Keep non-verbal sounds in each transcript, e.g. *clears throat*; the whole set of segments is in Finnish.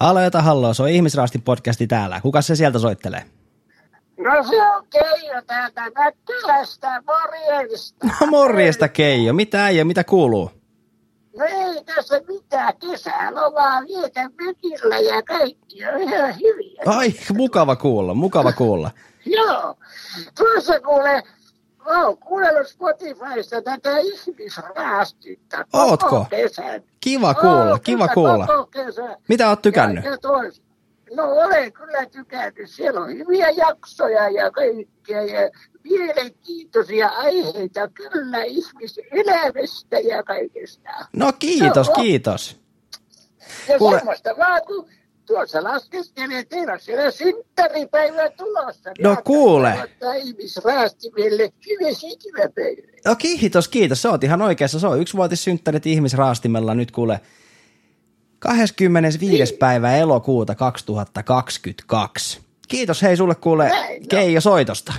Hallo jota hallo, se on Ihmisraastin podcasti täällä. Kuka se sieltä soittelee? No se on Keijo täältä Näkkylästä, morjesta. No morjesta Keijo, mitä äijä, mitä kuuluu? No ei tässä mitään, kesälomaa vietän mökillä ja kaikki on ihan hyviä. Ai, mukava kuulla, mukava kuulla. Joo, tuossa kuule, oon kuunnellut Spotifysta tätä ihmisraastetta koko Ootko? kesän. Kiva kuulla, Oon, kiva kuulla. Mitä oot tykännyt? Ja, ja tois. No olen kyllä tykännyt. Siellä on hyviä jaksoja ja kaikkea ja mielenkiintoisia aiheita kyllä ihmiselämästä ja kaikesta. No kiitos, Joo. kiitos. Ja Kuule- semmoista vaan, kun tuossa laskeskelee, teillä on siellä synttäripäivä tulossa. niin No ajattelin kuule. hyvä syntymäpäivä. No kiitos, kiitos. Se on ihan oikeassa. Se on yksivuotissynttärit ihmisraastimella nyt kuule 25. päivä elokuuta 2022. Kiitos hei sulle kuule Näin, no. Keijo soitosta.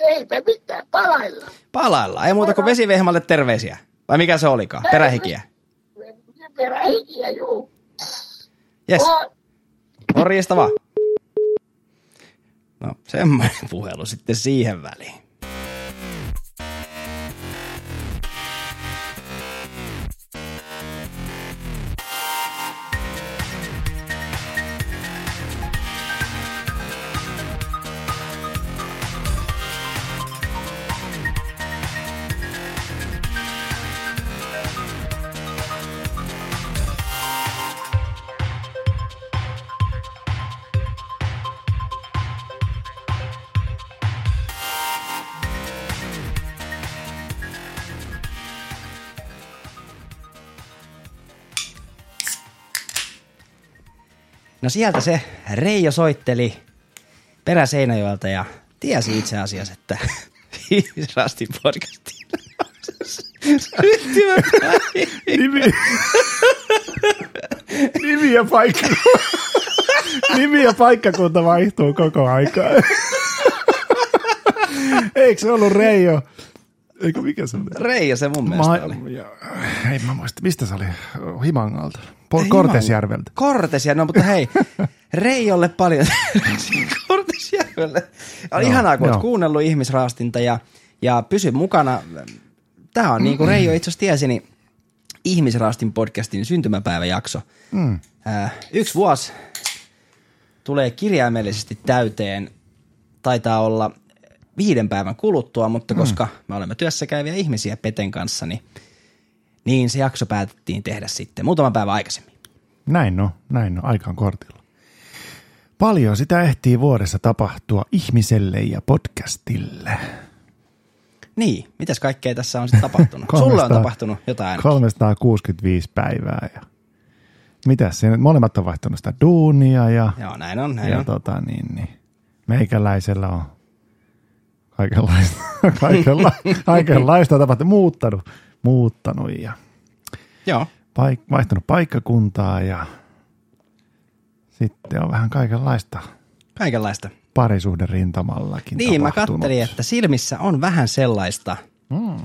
Eipä mitään, palailla. Palaillaan. Ei muuta kuin vesivehmalle terveisiä. Vai mikä se olikaan? Perähikiä. Perähikiä, juu. Yes. Oh. Morjesta vaan. No, semmoinen *laughs* puhelu sitten siihen väliin. No sieltä se Reijo soitteli Peräseinäjoelta ja tiesi itse asiassa, että *laughs* Ihmisrastin podcastiin Nimi, nimi, ja paikka, nimi ja paikkakunta vaihtuu koko aikaa. Eikö se ollut Reijo? Eikö mikä se oli? Reijo se mun mielestä Ma- oli. ja, ei mä muista, mistä se oli? Himangalta. Po- Ei Kortesjärveltä. Kortesia, no mutta hei, *laughs* Reijolle paljon. *laughs* Kortesjärvelle. On Joo, ihanaa, kun oot joo. kuunnellut ihmisraastinta ja, ja pysy mukana. Tämä on niin kuin Reijo itse asiassa tiesi, niin ihmisraastin podcastin syntymäpäiväjakso. Mm. Äh, yksi vuosi tulee kirjaimellisesti täyteen, taitaa olla viiden päivän kuluttua, mutta koska me olemme työssä käyviä ihmisiä Peten kanssa, niin, niin se jakso päätettiin tehdä sitten muutama päivä aikaisemmin. Näin no, näin aika on kortilla. Paljon sitä ehtii vuodessa tapahtua ihmiselle ja podcastille. Niin, mitäs kaikkea tässä on sitten tapahtunut? *laughs* Sulle on 300 tapahtunut jotain. 365 päivää ja mitäs siinä, molemmat on vaihtanut sitä duunia ja, Joo, näin on, näin ja on. tota niin, niin, meikäläisellä on kaikenlaista, kaikenla, kaikenlaista tapahtunut, muuttanut, muuttanut ja Joo, paik, vaihtanut paikkakuntaa ja sitten on vähän kaikenlaista kaikenlaista. parisuhden rintamallakin Niin, mä tapahtunut. kattelin, että silmissä on vähän sellaista Mm.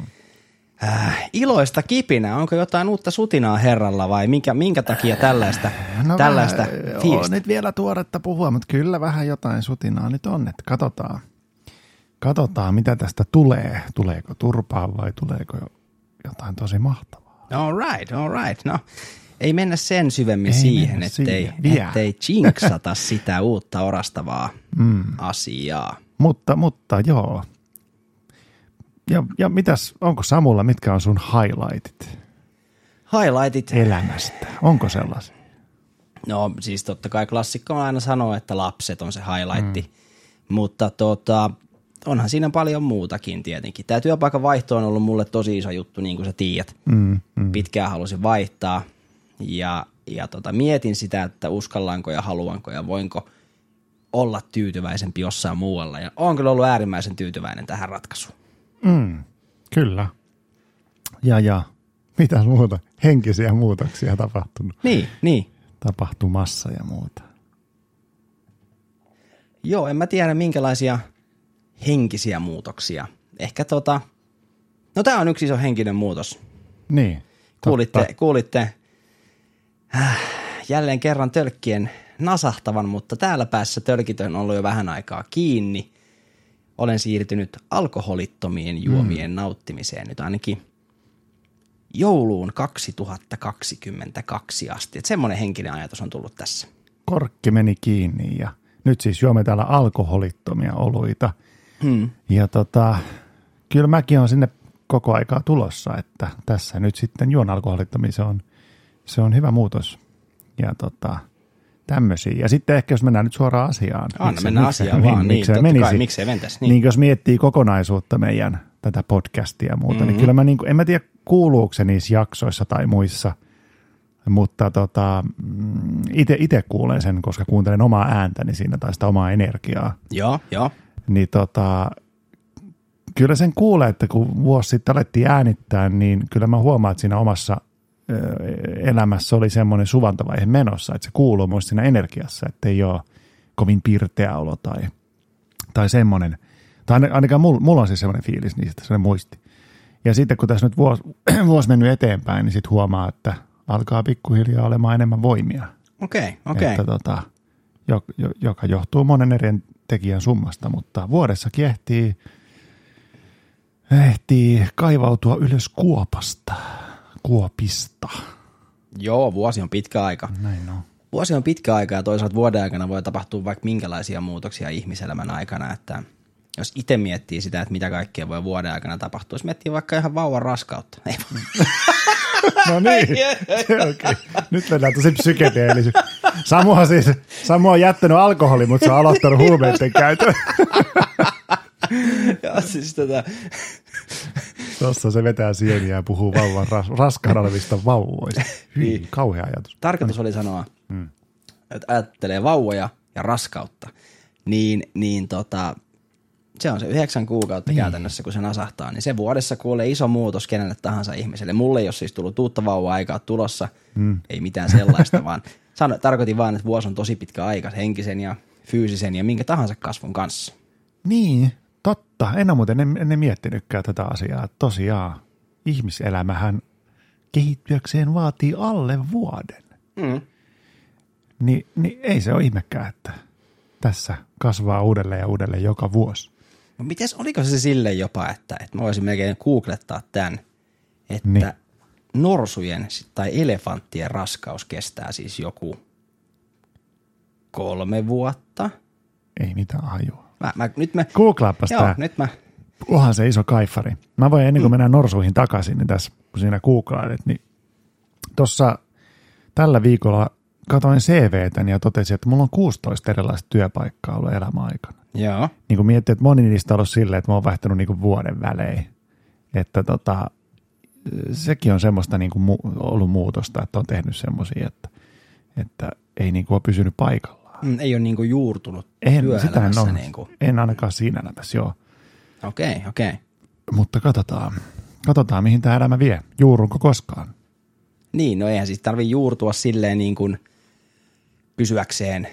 äh, iloista kipinää. Onko jotain uutta sutinaa herralla vai minkä, minkä takia tällaista, tällaista vähän, joo, fiilistä? nyt vielä tuoretta puhua, mutta kyllä vähän jotain sutinaa nyt on, että katsotaan, katsotaan mitä tästä tulee. Tuleeko turpaa vai tuleeko jotain tosi mahtavaa. All right, all right. No, ei mennä sen syvemmin Ei siihen, ettei, siihen ettei jinksata sitä uutta orastavaa Mm. asiaa. Mutta, mutta joo. Ja, ja mitäs, onko Samulla, mitkä on sun highlightit Highlightit. elämästä? Onko sellaisia? No siis totta kai klassikko on aina sanoa, että lapset on se highlightti, mm. mutta tota, onhan siinä paljon muutakin tietenkin. Tämä työpaikan vaihto on ollut mulle tosi iso juttu, niin kuin sä tiedät. Mm, mm. Pitkään halusin vaihtaa ja, ja tota, mietin sitä, että uskallanko ja haluanko ja voinko olla tyytyväisempi jossain muualla. Ja olen kyllä ollut äärimmäisen tyytyväinen tähän ratkaisuun. Mm, kyllä. Ja, ja mitä muuta? Henkisiä muutoksia tapahtunut. Niin, niin. Tapahtumassa ja muuta. Joo, en mä tiedä minkälaisia henkisiä muutoksia. Ehkä tota, no tää on yksi iso henkinen muutos. Niin. Kuulitte, totta. kuulitte äh, jälleen kerran tölkkien nasahtavan, mutta täällä päässä tölkit on ollut jo vähän aikaa kiinni. Olen siirtynyt alkoholittomien juomien mm. nauttimiseen nyt ainakin jouluun 2022 asti. Että semmoinen henkinen ajatus on tullut tässä. Korkki meni kiinni ja nyt siis juomme täällä alkoholittomia oluita. Hmm. Ja tota, kyllä mäkin on sinne koko aikaa tulossa, että tässä nyt sitten juon alkoholittomia, se on, se on hyvä muutos. Ja tota, tämmöisiä. Ja sitten ehkä jos mennään nyt suoraan asiaan. Anna mennä asiaan vaan, niin, menisi, kai, miksei mentäisi. Niin. niin jos miettii kokonaisuutta meidän tätä podcastia ja muuta, mm-hmm. niin kyllä mä niin kuin, en mä tiedä kuuluuko se niissä jaksoissa tai muissa, mutta tota, itse kuulen sen, koska kuuntelen omaa ääntäni siinä tai sitä omaa energiaa. Joo, joo. Niin tota, kyllä sen kuulee, että kun vuosi sitten alettiin äänittää, niin kyllä mä huomaan, että siinä omassa elämässä oli semmoinen suvantovaihe menossa, että se kuuluu myös siinä energiassa, että ei ole kovin pirteä olo tai, tai semmoinen. Tai ain- ainakaan mulla, mulla on siis semmoinen fiilis niistä, semmoinen muisti. Ja sitten kun tässä nyt vuosi, *clears throat* vuosi mennyt eteenpäin, niin sitten huomaa, että alkaa pikkuhiljaa olemaan enemmän voimia. Okei, okei. Että tota, jo, jo, joka johtuu monen eri tekijän summasta, mutta vuodessa ehtii, ehtii kaivautua ylös kuopasta, kuopista. Joo, vuosi on pitkä aika. Näin on. Vuosi on pitkä aika ja toisaalta vuoden aikana voi tapahtua vaikka minkälaisia muutoksia ihmiselämän aikana, että jos itse miettii sitä, että mitä kaikkea voi vuoden aikana tapahtua, jos miettii vaikka ihan vauvan raskautta. Ei, *laughs* No niin, *laughs* okay. nyt mennään tosi psykedeellisy. Samuhan siis, Samu on jättänyt alkoholi, mutta se on aloittanut huumeiden *laughs* käytön. ja siis tätä, Tuossa se vetää sieniä ja puhuu vauvan ras, raskaana olevista vauvoista. Hyi, Niin. kauhea ajatus. tarkoitus oli sanoa, että ajattelee vauvoja ja raskautta, niin, niin tota, se on se yhdeksän kuukautta niin. käytännössä, kun se nasahtaa, niin se vuodessa kuulee iso muutos kenelle tahansa ihmiselle. Mulle ei ole siis tullut uutta vauva-aikaa tulossa, mm. ei mitään sellaista, vaan sano, tarkoitin vaan, että vuosi on tosi pitkä aika henkisen ja fyysisen ja minkä tahansa kasvun kanssa. Niin, totta. En ole muuten en, en miettinytkään tätä asiaa. Tosiaan, ihmiselämähän kehittyäkseen vaatii alle vuoden. Mm. Ni, niin ei se ole ihmekään, että tässä kasvaa uudelleen ja uudelleen joka vuosi. No mites, oliko se sille jopa, että, että mä voisin melkein googlettaa tämän, että Niin. norsujen tai elefanttien raskaus kestää siis joku kolme vuotta. Ei mitään hajua. Mä, mä, nyt mä, Googlaapas joo, tämä. nyt mä, Onhan se iso kaifari. Mä voin ennen kuin mennään norsuihin takaisin, niin tässä kun siinä googlailet, niin tuossa tällä viikolla katoin CVtäni ja totesin, että mulla on 16 erilaista työpaikkaa ollut elämäaikana. Joo, Niin kuin miettii, että moni niistä on ollut silleen, että mä oon vaihtanut niin kuin vuoden välein. Että tota, sekin on semmoista niin kuin mu- ollut muutosta, että on tehnyt semmoisia, että, että ei niin kuin ole pysynyt paikallaan. Mm, ei ole niinku juurtunut En, sitä en, ole. Niinku. en ainakaan siinä elämässä, joo. Okei, okei. Mutta katsotaan, katsotaan mihin tämä elämä vie. Juurunko koskaan? Niin, no eihän siis tarvi juurtua silleen niin kuin pysyäkseen,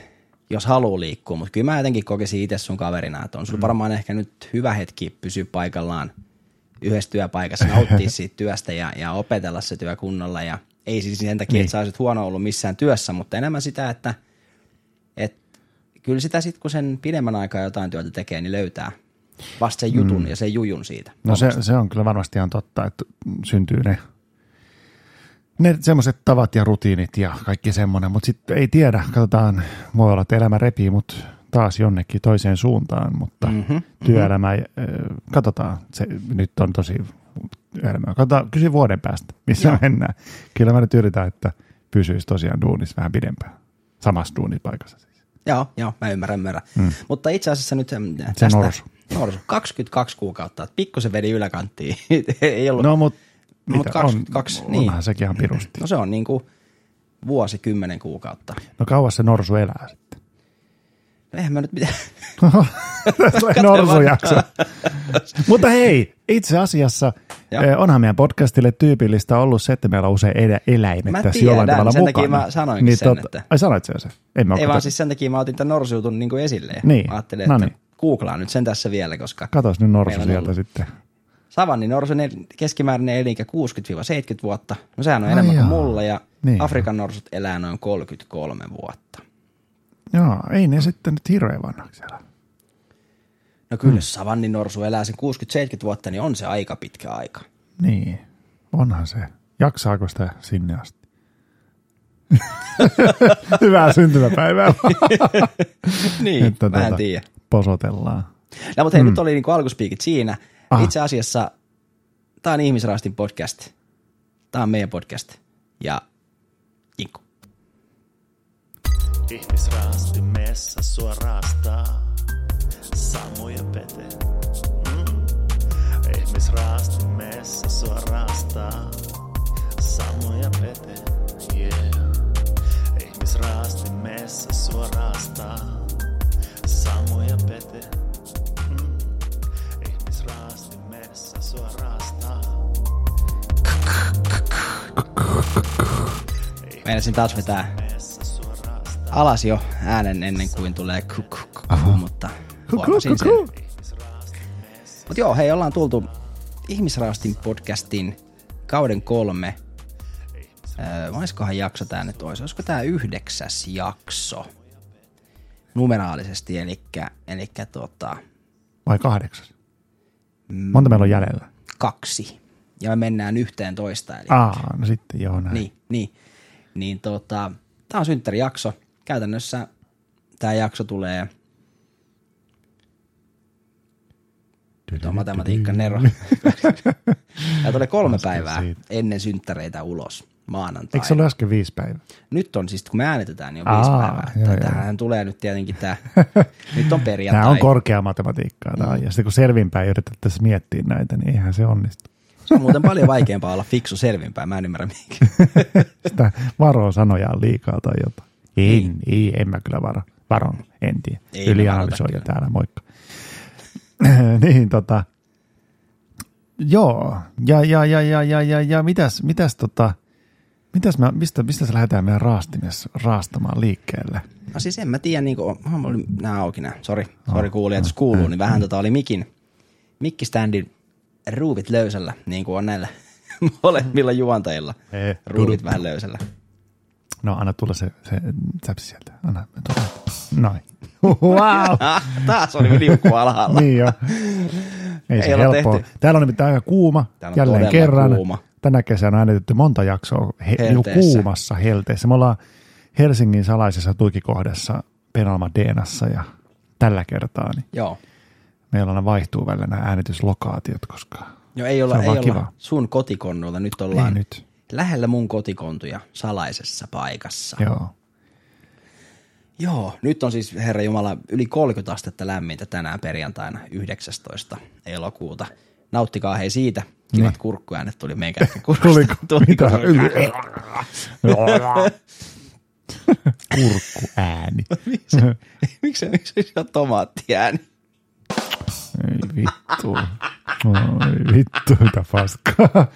jos haluaa liikkua, mutta kyllä mä jotenkin kokisin itse sun kaverina, että on sulla mm. varmaan ehkä nyt hyvä hetki pysyä paikallaan yhdessä työpaikassa, nauttia *laughs* siitä työstä ja, ja opetella se työ kunnolla ja ei siis sen takia, Niin. että sä olisit huono ollut missään työssä, mutta enemmän sitä, että, että kyllä sitä sitten kun sen pidemmän aikaa jotain työtä tekee, niin löytää vasta sen jutun mm. ja sen jujun siitä. No se, se on kyllä varmasti ihan totta, että syntyy ne, ne semmoiset tavat ja rutiinit ja kaikki semmoinen, mutta sitten ei tiedä, katsotaan, voi olla, että elämä repii mut taas jonnekin toiseen suuntaan, mutta Mhm, mm-hmm, työelämä, äh, katsotaan, se nyt on tosi elämä. Katsotaan, kysy vuoden päästä, missä Joo. mennään. Kyllä mä nyt yritän, että pysyisi tosiaan duunissa vähän pidempään, samassa duunipaikassa siis. Joo, joo, mä ymmärrän, ymmärrän. Mm. Mutta itse asiassa nyt äm, Se tästä, norsu. norsu. 22 kuukautta, että pikkusen vedi yläkanttiin. *laughs* Ei ollut, No mutta Mitä, 22, on, niin. onhan sekin ihan pirusti. no se on niin kuin vuosi kymmenen kuukautta. No kauas se norsu elää sitten. No eihän mä nyt mitään. *laughs* Tulee norsujakso. Mutta hei, itse asiassa Joo. eh, onhan meidän podcastille tyypillistä ollut se, että meillä on usein elä, eläimet Mä tässä tiedän, jollain tavalla sen mukana. takia mä sanoinkin sen, että- Ai sanoit sen se? En mä Ei vaan siis sen takia mä otin tämän norsuutun niin kuin esille. Niin, Mä ajattelin, no että niin. googlaan nyt sen tässä vielä, koska Katos nyt norsu sieltä ollut. sitten. Savanni norsun el- keskimääräinen elinkä 60-70 vuotta. No sehän on Ai enemmän jaa. kuin mulla ja Niin. Afrikan norsut elää noin 33 vuotta. Joo, ei ne sitten nyt hirveän vanhaksi elä. No kyllä, mm. jos savannin norsu elää sen 60-70 vuotta, niin on se aika pitkä aika. Niin, onhan se. Jaksaako sitä sinne asti? *laughs* Hyvää syntymäpäivää. niin, Että mä en tuota, tiedä. Posotellaan. No mutta hei, mm. nyt oli niinku alkuspiikit siinä. Aha. Itse asiassa tämä on Ihmisraastin podcast. Tämä on meidän podcast. Ja Inkku. Ihmisraasti messa sua raastaa. Samu ja Pete. Mm. Ihmisraasti messa sua raastaa. Samu ja Pete. Meinasin taas vetää alas jo äänen ennen kuin tulee kuku mutta huomasin sen. Mutta joo, hei, ollaan tultu Ihmisraastin podcastin kauden kolme. Öö, olisikohan jakso tää nyt olisi? Olisiko tää yhdeksäs jakso? Numeraalisesti, eli, eli tota, Vai kahdeksas? Monta meillä on jäljellä? kaksi. Ja me mennään yhteen toista. Eli, Aa, no sitten joo näin. Niin, niin. Niin tota, tää on synttärijakso. Käytännössä tämä jakso tulee Tuo on matematiikka nero. *laughs* Tämä tulee kolme päivää siitä. ennen synttäreitä ulos maanantai. Eikö se ole äsken viisi päivää? Nyt on siis, kun me äänitetään, niin on viisi Aa, päivää. joo, joo. Tähän tulee nyt tietenkin tämä, *laughs* nyt on perjantai. Tämä on korkea matematiikkaa. Tämä. Mm. Ja sitten kun selvinpäin yritettäisiin miettiä näitä, niin eihän se onnistu. Se on muuten paljon vaikeampaa olla fiksu selvinpäin, mä en ymmärrä mikä. *laughs* Sitä varoo sanojaan liikaa tai jotain. Ei, Niin. ei en mä kyllä varo. Varon, en tiedä. Ylianalysoija täällä, moikka. *laughs* niin tota, joo, ja, ja, ja, ja, ja, ja, ja mitäs, mitäs tota, mitäs mä, mistä, mistä se lähdetään meidän raastimessa raastamaan liikkeelle? No siis en mä tiedä, niin kuin, oli nämä auki nämä, sori, sori kuulijat, jos kuuluu, niin vähän tota oli mikin, mikkiständin ruuvit löysällä, niin kuin on näillä *laughs* molemmilla juontajilla. Ei, Ruuvit vähän löysällä. No anna tulla se, se säpsi sieltä. Anna, tulla. Noin. *laughs* Wow. *laughs* Taas oli liukku alhaalla. niin jo. Ei, Ei se helppoa. tehty. Täällä on nimittäin aika kuuma. Täällä on Jälleen kerran. kuuma. Tänä kesänä on äänitetty monta jaksoa he, Helteessä. kuumassa helteessä. Me ollaan Helsingin salaisessa tukikohdassa Penalma Deenassa ja tällä kertaa niin Joo. Meillä aina vaihtuu välillä nämä äänityslokaatiot, koska Joo, ei Se olla, on ei olla kiva. sun kotikonnulta, nyt ei ollaan nyt. lähellä mun kotikontuja salaisessa paikassa. Joo. Joo, nyt on siis Herra Jumala yli 30 astetta lämmintä tänään perjantaina 19. elokuuta. Nauttikaa hei siitä. Kivat Niin. kurkkuäänet tuli *laughs* kurkusta. Tuliko? Tuliko? Mitä? *laughs* Kurkkuääni. Miksi miksi miksi se on tomaattiääni? Ei vittu. Oi vittu, mitä paskaa.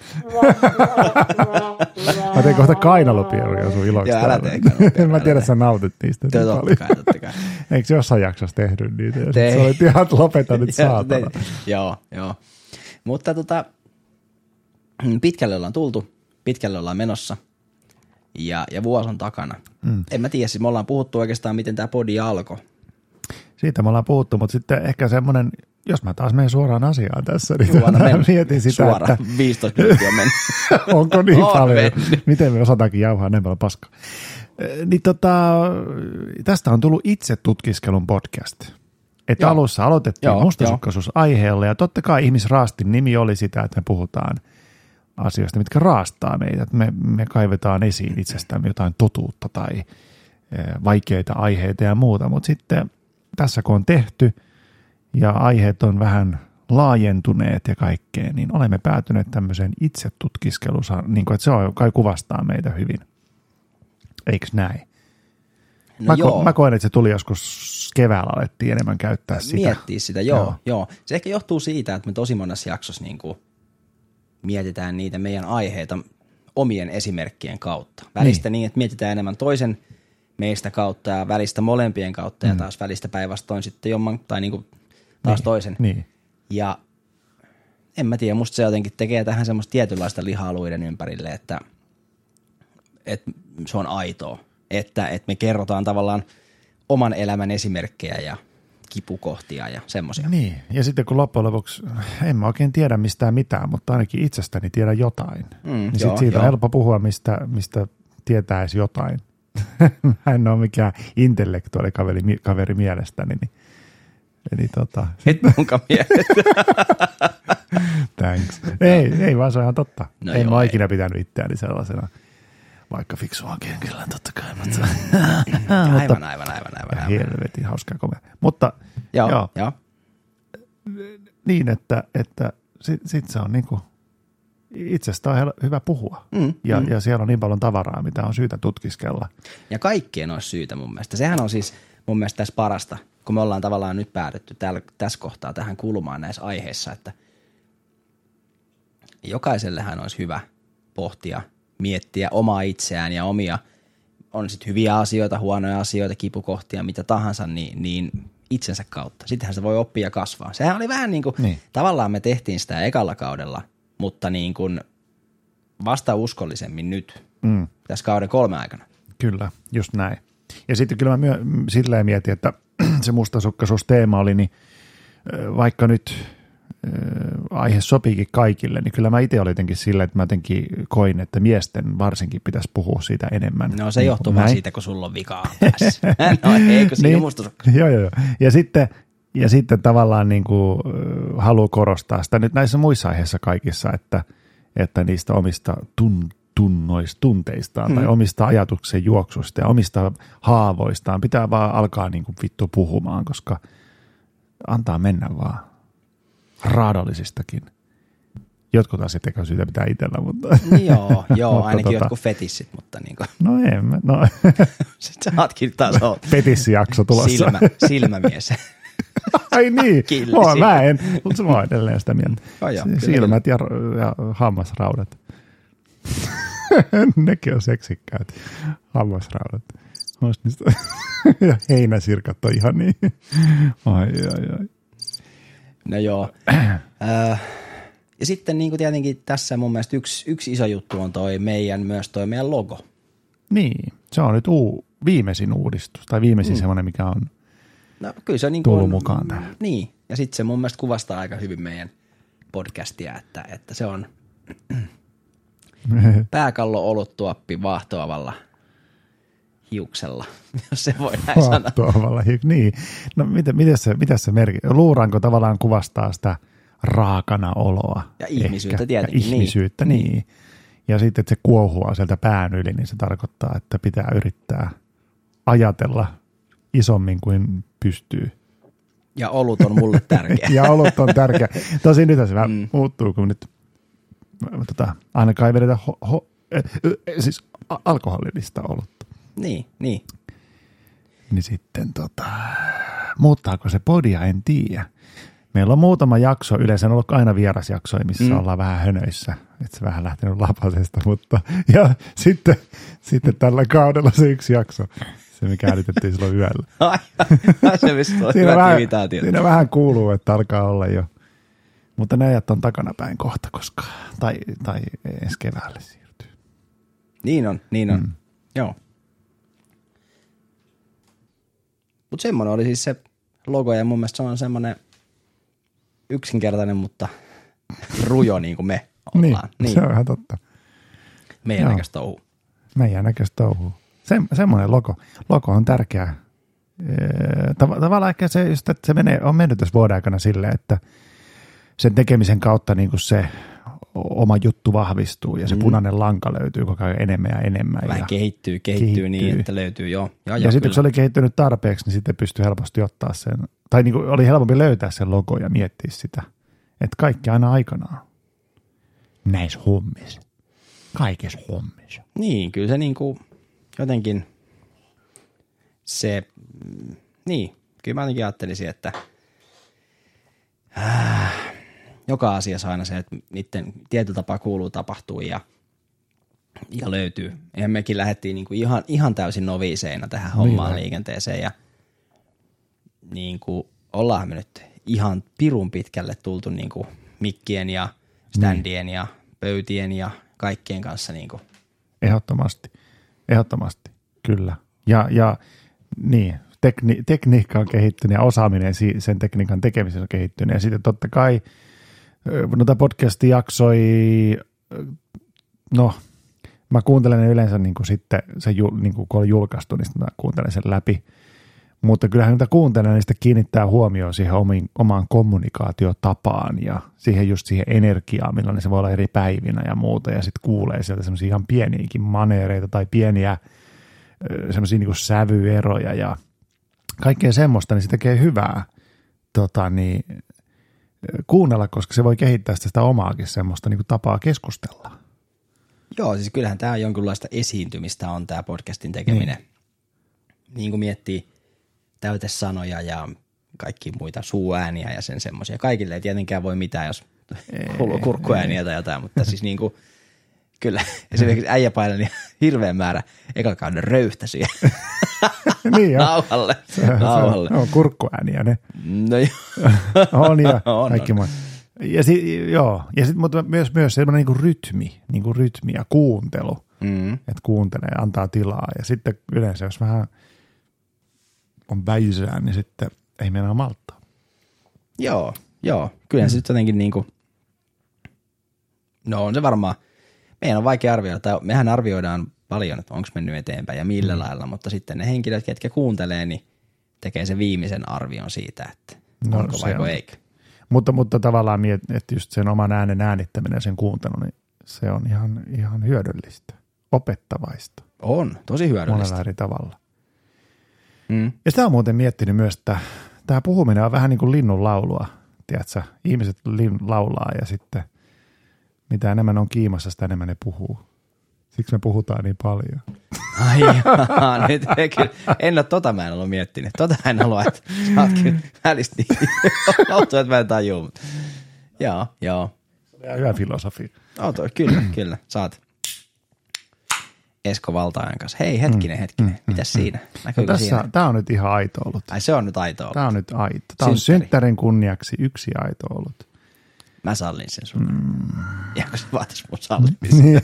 Mä teen kohta kainalopieruja sun iloksi. Joo, älä tee En mä tiedä, sä nautit niistä. Joo, niin totta kai, totta kai. Eikö se jossain jaksossa tehnyt niitä? Ja Tein. sä olit ihan, että lopeta nyt *laughs* saatana. Joo, joo. Mutta tota, pitkälle ollaan tultu, pitkälle ollaan menossa ja, ja vuosi on takana. Mm. En mä tiedä, siis me ollaan puhuttu oikeastaan, miten tämä podi alkoi. Siitä me ollaan puhuttu, mutta sitten ehkä semmoinen, jos mä taas menen suoraan asiaan tässä, niin Juu, anna mä mennä. mietin sitä, Suoraan, että 15 minuuttia mennyt. *laughs* onko niin On paljon, mennyt. miten me osataankin jauhaa näin paljon paskaa. Niin tota, tästä on tullut itse tutkiskelun podcast. Että Joo. alussa aloitettiin Joo, mustasukkaisuus aiheella ja totta kai ihmisraastin nimi oli sitä, että me puhutaan asioista, mitkä raastaa meitä. Että me, me kaivetaan esiin itsestämme jotain totuutta tai vaikeita aiheita ja muuta, mutta sitten tässä kun on tehty ja aiheet on vähän laajentuneet ja kaikkea, niin olemme päätyneet tämmöiseen itsetutkiskelussa, niin kuin, että se on, kai kuvastaa meitä hyvin. Eikö näin? No mä, joo, ko- mä koen, että se tuli joskus keväällä alettiin enemmän käyttää sitä. miettiä sitä, joo, Joo. joo. joo. Se ehkä johtuu siitä, että me tosi monessa jaksossa niin kuin mietitään niitä meidän aiheita omien esimerkkien kautta. Välistä niin. niin, että mietitään enemmän toisen meistä kautta ja välistä molempien kautta mm. ja taas välistä päinvastoin sitten jomman, tai niin kuin taas Niin, toisen. Niin. Ja en mä tiedä, musta se jotenkin tekee tähän semmoista tietynlaista lihaluiden ympärille, että että se on aitoa. Että, että me kerrotaan tavallaan oman elämän esimerkkejä ja kipukohtia ja semmoisia. Niin, ja sitten kun loppujen lopuksi, en mä oikein tiedä mistään mitään, mutta ainakin itsestäni tiedän jotain. Mm, niin joo, sit siitä joo. on helppo puhua, mistä, mistä tietää edes jotain. *laughs* mä en ole mikään intellektuaali kaveri, kaveri mielestäni. Niin, eli tota, Et mielestä. *laughs* thanks. ei, ei vaan se on ihan totta. No en joo, mä ei. ikinä pitänyt itseäni sellaisena. Vaikka fiksuakin kyllä, totta kai. *laughs* Mutta, aivan, aivan, aivan, aivan. aivan. helvetin hauskaa komea. Mutta Joo, Joo. joo. niin, että, että sit, sit se on niinku, itsestä on hyvä puhua. Mm, ja, mm. ja siellä on niin paljon tavaraa, mitä on syytä tutkiskella. Ja kaikkien olisi syytä mun mielestä. Sehän on siis mun mielestä tässä parasta, kun me ollaan tavallaan nyt päädytty täällä, tässä kohtaa tähän kulmaan näissä aiheissa, että jokaisellehän olisi hyvä pohtia, miettiä omaa itseään ja omia, on sitten hyviä asioita, huonoja asioita, kipukohtia, mitä tahansa, niin, niin itsensä kautta. Sittenhän se voi oppia ja kasvaa. Sehän oli vähän niin kuin, Niin. niin. tavallaan me tehtiin sitä ekalla kaudella, mutta niin kuin vasta uskollisemmin nyt, Mm. tässä kauden kolme aikana. Kyllä, just näin. Ja sitten kyllä mä myö, silleen mietin, että se mustasukkaisuusteema oli, niin vaikka nyt aihe sopiikin kaikille, niin kyllä mä itse olin jotenkin silleen, että mä jotenkin koin, että miesten varsinkin pitäisi puhua siitä enemmän. No se Niin johtuu vaan siitä, kun sulla on vikaa päässä. *laughs* no eikö siinä niin. Joo, joo, joo. Ja sitten, ja sitten tavallaan niin kuin, haluaa korostaa sitä nyt näissä muissa aiheissa kaikissa, että, että niistä omista tun, tunnoista, tunteistaan tai omista ajatuksen juoksusta ja omista haavoistaan pitää vaan alkaa niin kuin vittu puhumaan, koska antaa mennä vaan raadollisistakin. Jotkut asiat eikä syytä pitää itsellä, mutta... Niin joo, *laughs* joo Mutta ainakin tota- jotkut fetissit, mutta niin kuin, No en mä, no *laughs* sit sä ootkin taas *laughs* oot fetissijakso tulossa. silmä, silmämies. Ai niin, Killi mä, mä en, mutta mä oon edelleen sitä mieltä. Joo, joo, Silmät ja, ja hammasraudat. *laughs* Nekin on seksikkäät, hammasraudat. Niistä- *laughs* ja heinäsirkat on ihan niin. Ai, ai, ai. No joo. *clears throat* Äh, ja sitten niin kuin tietenkin tässä mun mielestä yksi, yksi iso juttu on toi meidän, myös toi meidän logo. Niin, se on nyt uu, viimeisin uudistus, tai viimeisin mm. semmoinen, mikä on No kyllä se niin kuin tullut on, mukaan tähän. Niin, ja sitten se mun mielestä kuvastaa aika hyvin meidän podcastia, että, että se on *laughs* pääkallo oluttuoppi vaahtoavalla hiuksella, *laughs* jos se voi näin sanoa. Niin, no miten, miten se, mitä se merkki? Luuranko tavallaan kuvastaa sitä raakana oloa? Ja ihmisyyttä ehkä. tietenkin, Ja niin. ihmisyyttä, niin. niin. Ja sitten, että se kuohua sieltä pään yli, niin se tarkoittaa, että pitää yrittää ajatella isommin kuin pystyy. Ja olut on mulle tärkeä. *laughs* Ja olut on tärkeä. Tosin nyt se vähän Mm. muuttuu, kun nyt tota, ainakaan ei vedetä ho, ho, äh, äh, siis a- alkoholillista olutta. niin, niin. Niin sitten tota, muuttaako se podia, en tiedä. Meillä on muutama jakso, yleensä on ollut aina vierasjaksoja, missä Mm. ollaan vähän hönöissä. Että se vähän lähtenyt lapasesta, mutta ja sitten, sitten tällä kaudella se yksi jakso, se mikä äänitettiin silloin yöllä. *laughs* Ai, se mistä on *laughs* Siinä vähän, siinä vähän kuuluu, että alkaa olla jo. Mutta ne ajat on takana päin kohta, koska, tai, tai ensi keväälle siirtyy. Niin on, niin on. Mm. Joo. Mutta semmoinen oli siis se logo ja mun mielestä se on semmoinen yksinkertainen, mutta rujo *laughs* niin kuin me ollaan. Niin, se on ihan totta. Meidän Joo. näköistä touhu. meidän näköistä touhua. Se, semmoinen logo. Logo on tärkeä. Tav- tavallaan ehkä se, just, että se menee, on mennyt tässä vuoden aikana silleen, että sen tekemisen kautta niin kuin se oma juttu vahvistuu ja se Mm. punainen lanka löytyy koko ajan enemmän ja enemmän. Vähän ja, kehittyy, kehittyy, kehittyy. niin, että löytyy joo. joo, ja joo, sitten kun se oli kehittynyt tarpeeksi, niin sitten pystyi helposti ottaa sen, tai niin kuin oli helpompi löytää sen logo ja miettiä sitä, että kaikki aina aikanaan. Näissä hommissa. Kaikissa hommissa. Niin, kyllä se niinku jotenkin se, mm, niin, kyllä mä jotenkin ajattelisin, että äh, joka asiassa aina se, että niiden tietyllä tapaa kuuluu tapahtuu ja, ja löytyy. Eihän mekin lähdettiin niinku ihan, ihan täysin noviiseina tähän hommaan Niin. liikenteeseen ja niinku, ollaan me nyt ihan pirun pitkälle tultu niinku mikkien ja standien ja pöytien ja kaikkien kanssa niinku Ehdottomasti. ehdottomasti, kyllä. Ja, ja niin, tekni, tekniikka on kehittynyt ja osaaminen sen tekniikan tekemisessä on kehittynyt. Ja sitten totta kai ö, noita podcasti jaksoi, no mä kuuntelen ne yleensä niin kuin sitten, se, niin kuin kun on julkaistu, niin sitten mä kuuntelen sen läpi. Mutta kyllähän niitä kuuntelen, niin sitten kiinnittää huomioon siihen omiin, omaan kommunikaatiotapaan ja siihen just siihen energiaan, millainen se voi olla eri päivinä ja muuta. Ja sitten kuulee sieltä semmoisia ihan pieniäkin maneereita tai pieniä semmoisia niin sävyeroja ja kaikkea semmoista, niin se tekee hyvää tota, niin, kuunnella, koska se voi kehittää sitä, sitä omaakin semmoista niin kuin tapaa keskustella. Joo, siis kyllähän tämä jonkinlaista esiintymistä on tämä podcastin tekeminen. Niin. niin kuin miettii täytesanoja ja kaikki muita suuääniä ja sen semmoisia. Kaikille ei tietenkään voi mitään, jos kuuluu kurkkuääniä tai jotain, mutta siis niin kuin, kyllä *laughs* esimerkiksi äijä painaa *laughs* *laughs* niin hirveän määrä ekalla kauden röyhtäisiä niin jo. nauhalle. Se, nauhalle. se on kurkkuääniä ne. No joo. On ja On, kaikki on. Ja, si, joo. ja sit, mutta myös, myös semmoinen niin rytmi, niin kuin rytmi ja kuuntelu, Mm. että kuuntelee antaa tilaa. Ja sitten yleensä, jos vähän on väisää, niin sitten ei mennä malttaa. Joo, joo. Kyllähän mm. se nyt jotenkin niin kuin, no on se varmaan, meidän on vaikea arvioida, tai mehän arvioidaan paljon, että onko mennyt eteenpäin ja millä mm. lailla, mutta sitten ne henkilöt, ketkä kuuntelee, niin tekee sen viimeisen arvion siitä, että No, onko vai on. eikö. Mutta, mutta tavallaan, miet, että just sen oman äänen äänittäminen ja sen kuuntelu, niin se on ihan, ihan hyödyllistä, opettavaista On, tosi monella hyödyllistä. eri tavalla. Mm. Ja sitä on muuten miettinyt myös, että tämä puhuminen on vähän niin kuin linnun laulua, tiedätkö? Ihmiset lin, laulaa ja sitten mitä enemmän on kiimassa, sitä enemmän ne puhuu. Siksi me puhutaan niin paljon. Ai jaa, nyt kyllä, en ole tota mä en ollut miettinyt. Tota en halua, että sä oot kyllä välistä niin *laughs* lautua, että mä en tajuu. mutta- Joo, joo. Ja hyvä filosofia. Toi, kyllä, kyllä, saat. Esko Valtaajan kanssa. Hei, hetkinen, hetkinen. Mitäs siinä? No Näkyykö tässä, siinä? tämä on nyt ihan aito ollut. Ai se on nyt aito ollut. Tämä on nyt aito. Tämä on Synttäri. synttärin kunniaksi yksi aito ollut. Mä sallin sen sulle. Mm. Ja kun se vaatis mun sallimista. Niin.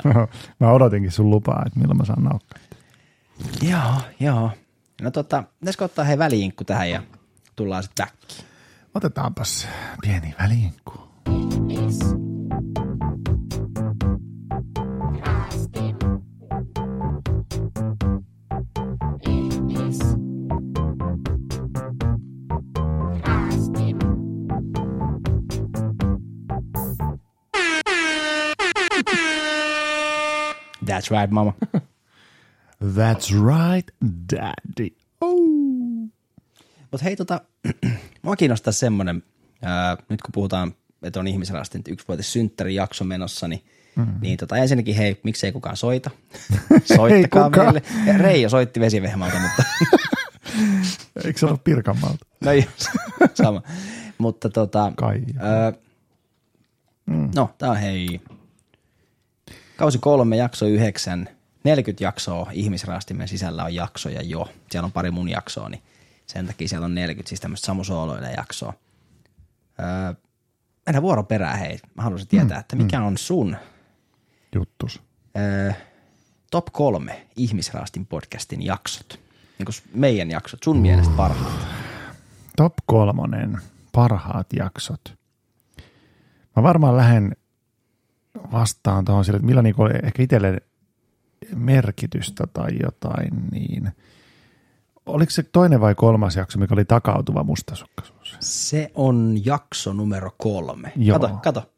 *laughs* Mä odotinkin sun lupaa, että milloin mä saan naukkaa. joo, joo. No tota, pitäisikö ottaa hei väliinkku tähän ja tullaan sitten back. Otetaanpas pieni väliinkku. Right, mama. *laughs* That's right, daddy. Oh. Mutta hei, tota, *clears throat* mua kiinnostaa semmoinen, ää, nyt kun puhutaan, että on ihmisrastin yksivuotis synttärijakso menossa, niin, mm. niin tota, ensinnäkin hei, miksei kukaan soita? *laughs* Soittakaa kukaan. meille. Ja Reijo soitti vesivehmältä, mutta *laughs* Eikö se ollut Pirkanmaalta? no ei, sama. mutta tota, Kai. ää, no, tää on hei, kausi kolme, jakso yhdeksän, 40 jaksoa ihmisrastimen sisällä on jaksoja jo. Siellä on pari mun jaksoa, niin sen takia siellä on 40, siis tämmöistä Samu Sooloille jaksoa. Öö, mennään vuoro perään, hei. Mä haluaisin tietää, että mikä on sun Juttus. öö, top kolme ihmisraastin podcastin jaksot? Niin kuin meidän jaksot, sun mielestä parhaat. Top kolmonen, parhaat jaksot. Mä varmaan lähden vastaan tuohon sille, että millä oli ehkä itselle merkitystä tai jotain, niin oliko se toinen vai kolmas jakso, mikä oli takautuva mustasukkaisuus? Se on jakso numero kolme. Joo. Kato, kato.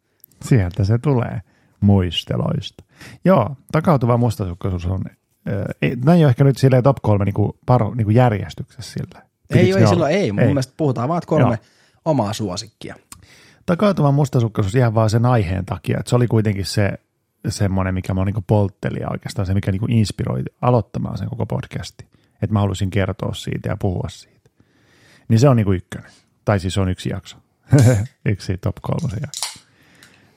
Sieltä se tulee muisteloista. Joo, takautuva mustasukkaisuus on, äh, ei, näin ei ole ehkä nyt silleen top kolme niin kuin, paro, niin kuin järjestyksessä sillä. Ei, Pitikö ei, silloin ei. Mun mielestä puhutaan vaan kolme Joo. omaa suosikkia. Takautuva mustasukkaisuus ihan vaan sen aiheen takia, että se oli kuitenkin se semmoinen, mikä mä niin poltteli oikeastaan se, mikä niin inspiroi aloittamaan sen koko podcasti. Että mä halusin kertoa siitä ja puhua siitä. Niin se on niin ykkönen. Tai siis se on yksi jakso. *laughs* yksi top kolmosen jakso.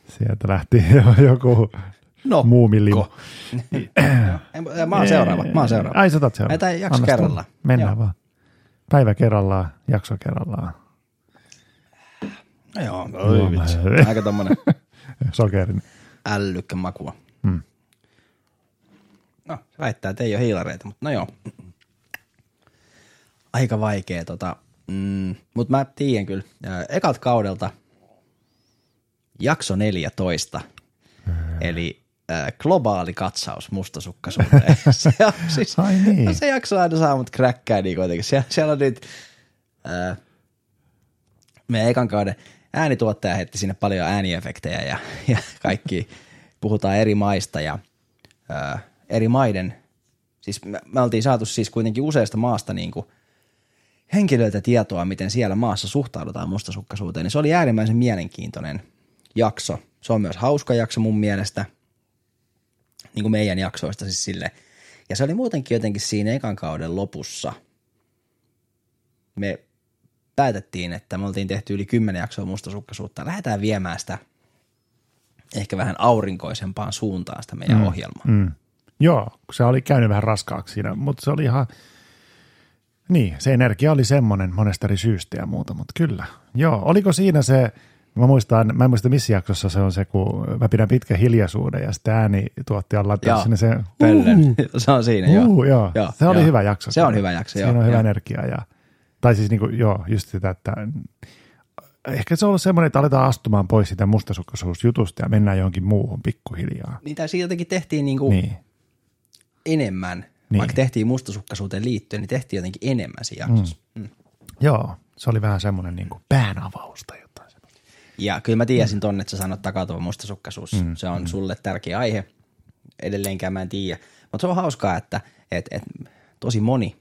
Sieltä lähti jo *laughs* joku No, muumilimu. ko. Mä oon seuraava, mä oon seuraava. Ai sä otat seuraava. Näitä jakso Annas kerrallaan. Mennään Joo. vaan. Päivä kerrallaan, jakso kerrallaan. No joo, oi vitsi. *laughs* Aika tommonen Sokerin. ällykkä makua. Hmm. No, väittää, että ei ole hiilareita, mutta no joo. Aika vaikea tota. Mm, mutta mä tiedän kyllä. Ää, Ekat kaudelta jakso 14, eli globaali katsaus mustasukkaisuuteen. *laughs* se, on siis, Ai niin. no se jakso aina saa mut kräkkää niin kuitenkin. Siellä, siellä on nyt, ää, meidän ekan kauden äänituottaja heitti sinne paljon ääniefektejä ja, ja kaikki puhutaan eri maista ja ää, eri maiden, siis me, me oltiin saatu siis kuitenkin useasta maasta niin kuin henkilöiltä tietoa, miten siellä maassa suhtaudutaan mustasukkaisuuteen, niin se oli äärimmäisen mielenkiintoinen jakso. Se on myös hauska jakso mun mielestä, niin kuin meidän jaksoista siis sille. Ja se oli muutenkin jotenkin siinä ekan kauden lopussa. Me päätettiin, että me oltiin tehty yli kymmenen jaksoa mustasukkaisuutta. Lähdetään viemään sitä ehkä vähän aurinkoisempaan suuntaan sitä meidän mm. ohjelmaa. Mm. Joo, se oli käynyt vähän raskaaksi siinä, mutta se oli ihan, niin, se energia oli semmoinen monesta eri syystä ja muuta, mutta kyllä. Joo, oliko siinä se, mä muistan, mä en muista missä jaksossa se on se, kun mä pidän pitkän hiljaisuuden ja sitten ääni tuottaja laittaa Joo, sinne se, Pöllön. *laughs* se on siinä, joo. uh, joo. Joo, se oli joo. hyvä jakso. Se on hyvä jakso, Siinä joo, on hyvä joo. energia ja, tai siis niinku, joo, just sitä, että ehkä se on ollut semmoinen, että aletaan astumaan pois sitä mustasukkaisuusjutusta ja mennään johonkin muuhun pikkuhiljaa. Niitä siitä jotenkin tehtiin niinku Niin. enemmän, Niin. niin. vaikka tehtiin mustasukkaisuuteen liittyen, niin tehtiin jotenkin enemmän siinä jaksossa. Mm. Mm. Joo, se oli vähän semmoinen niin kuin päänavaus tai jotain. semmoista. Ja kyllä mä tiesin tonne, että sä sanot takautuva mustasukkaisuus. Mm. Se on mm. sulle tärkeä aihe. Edelleenkään mä en tiedä. Mutta se on hauskaa, että et, et, tosi moni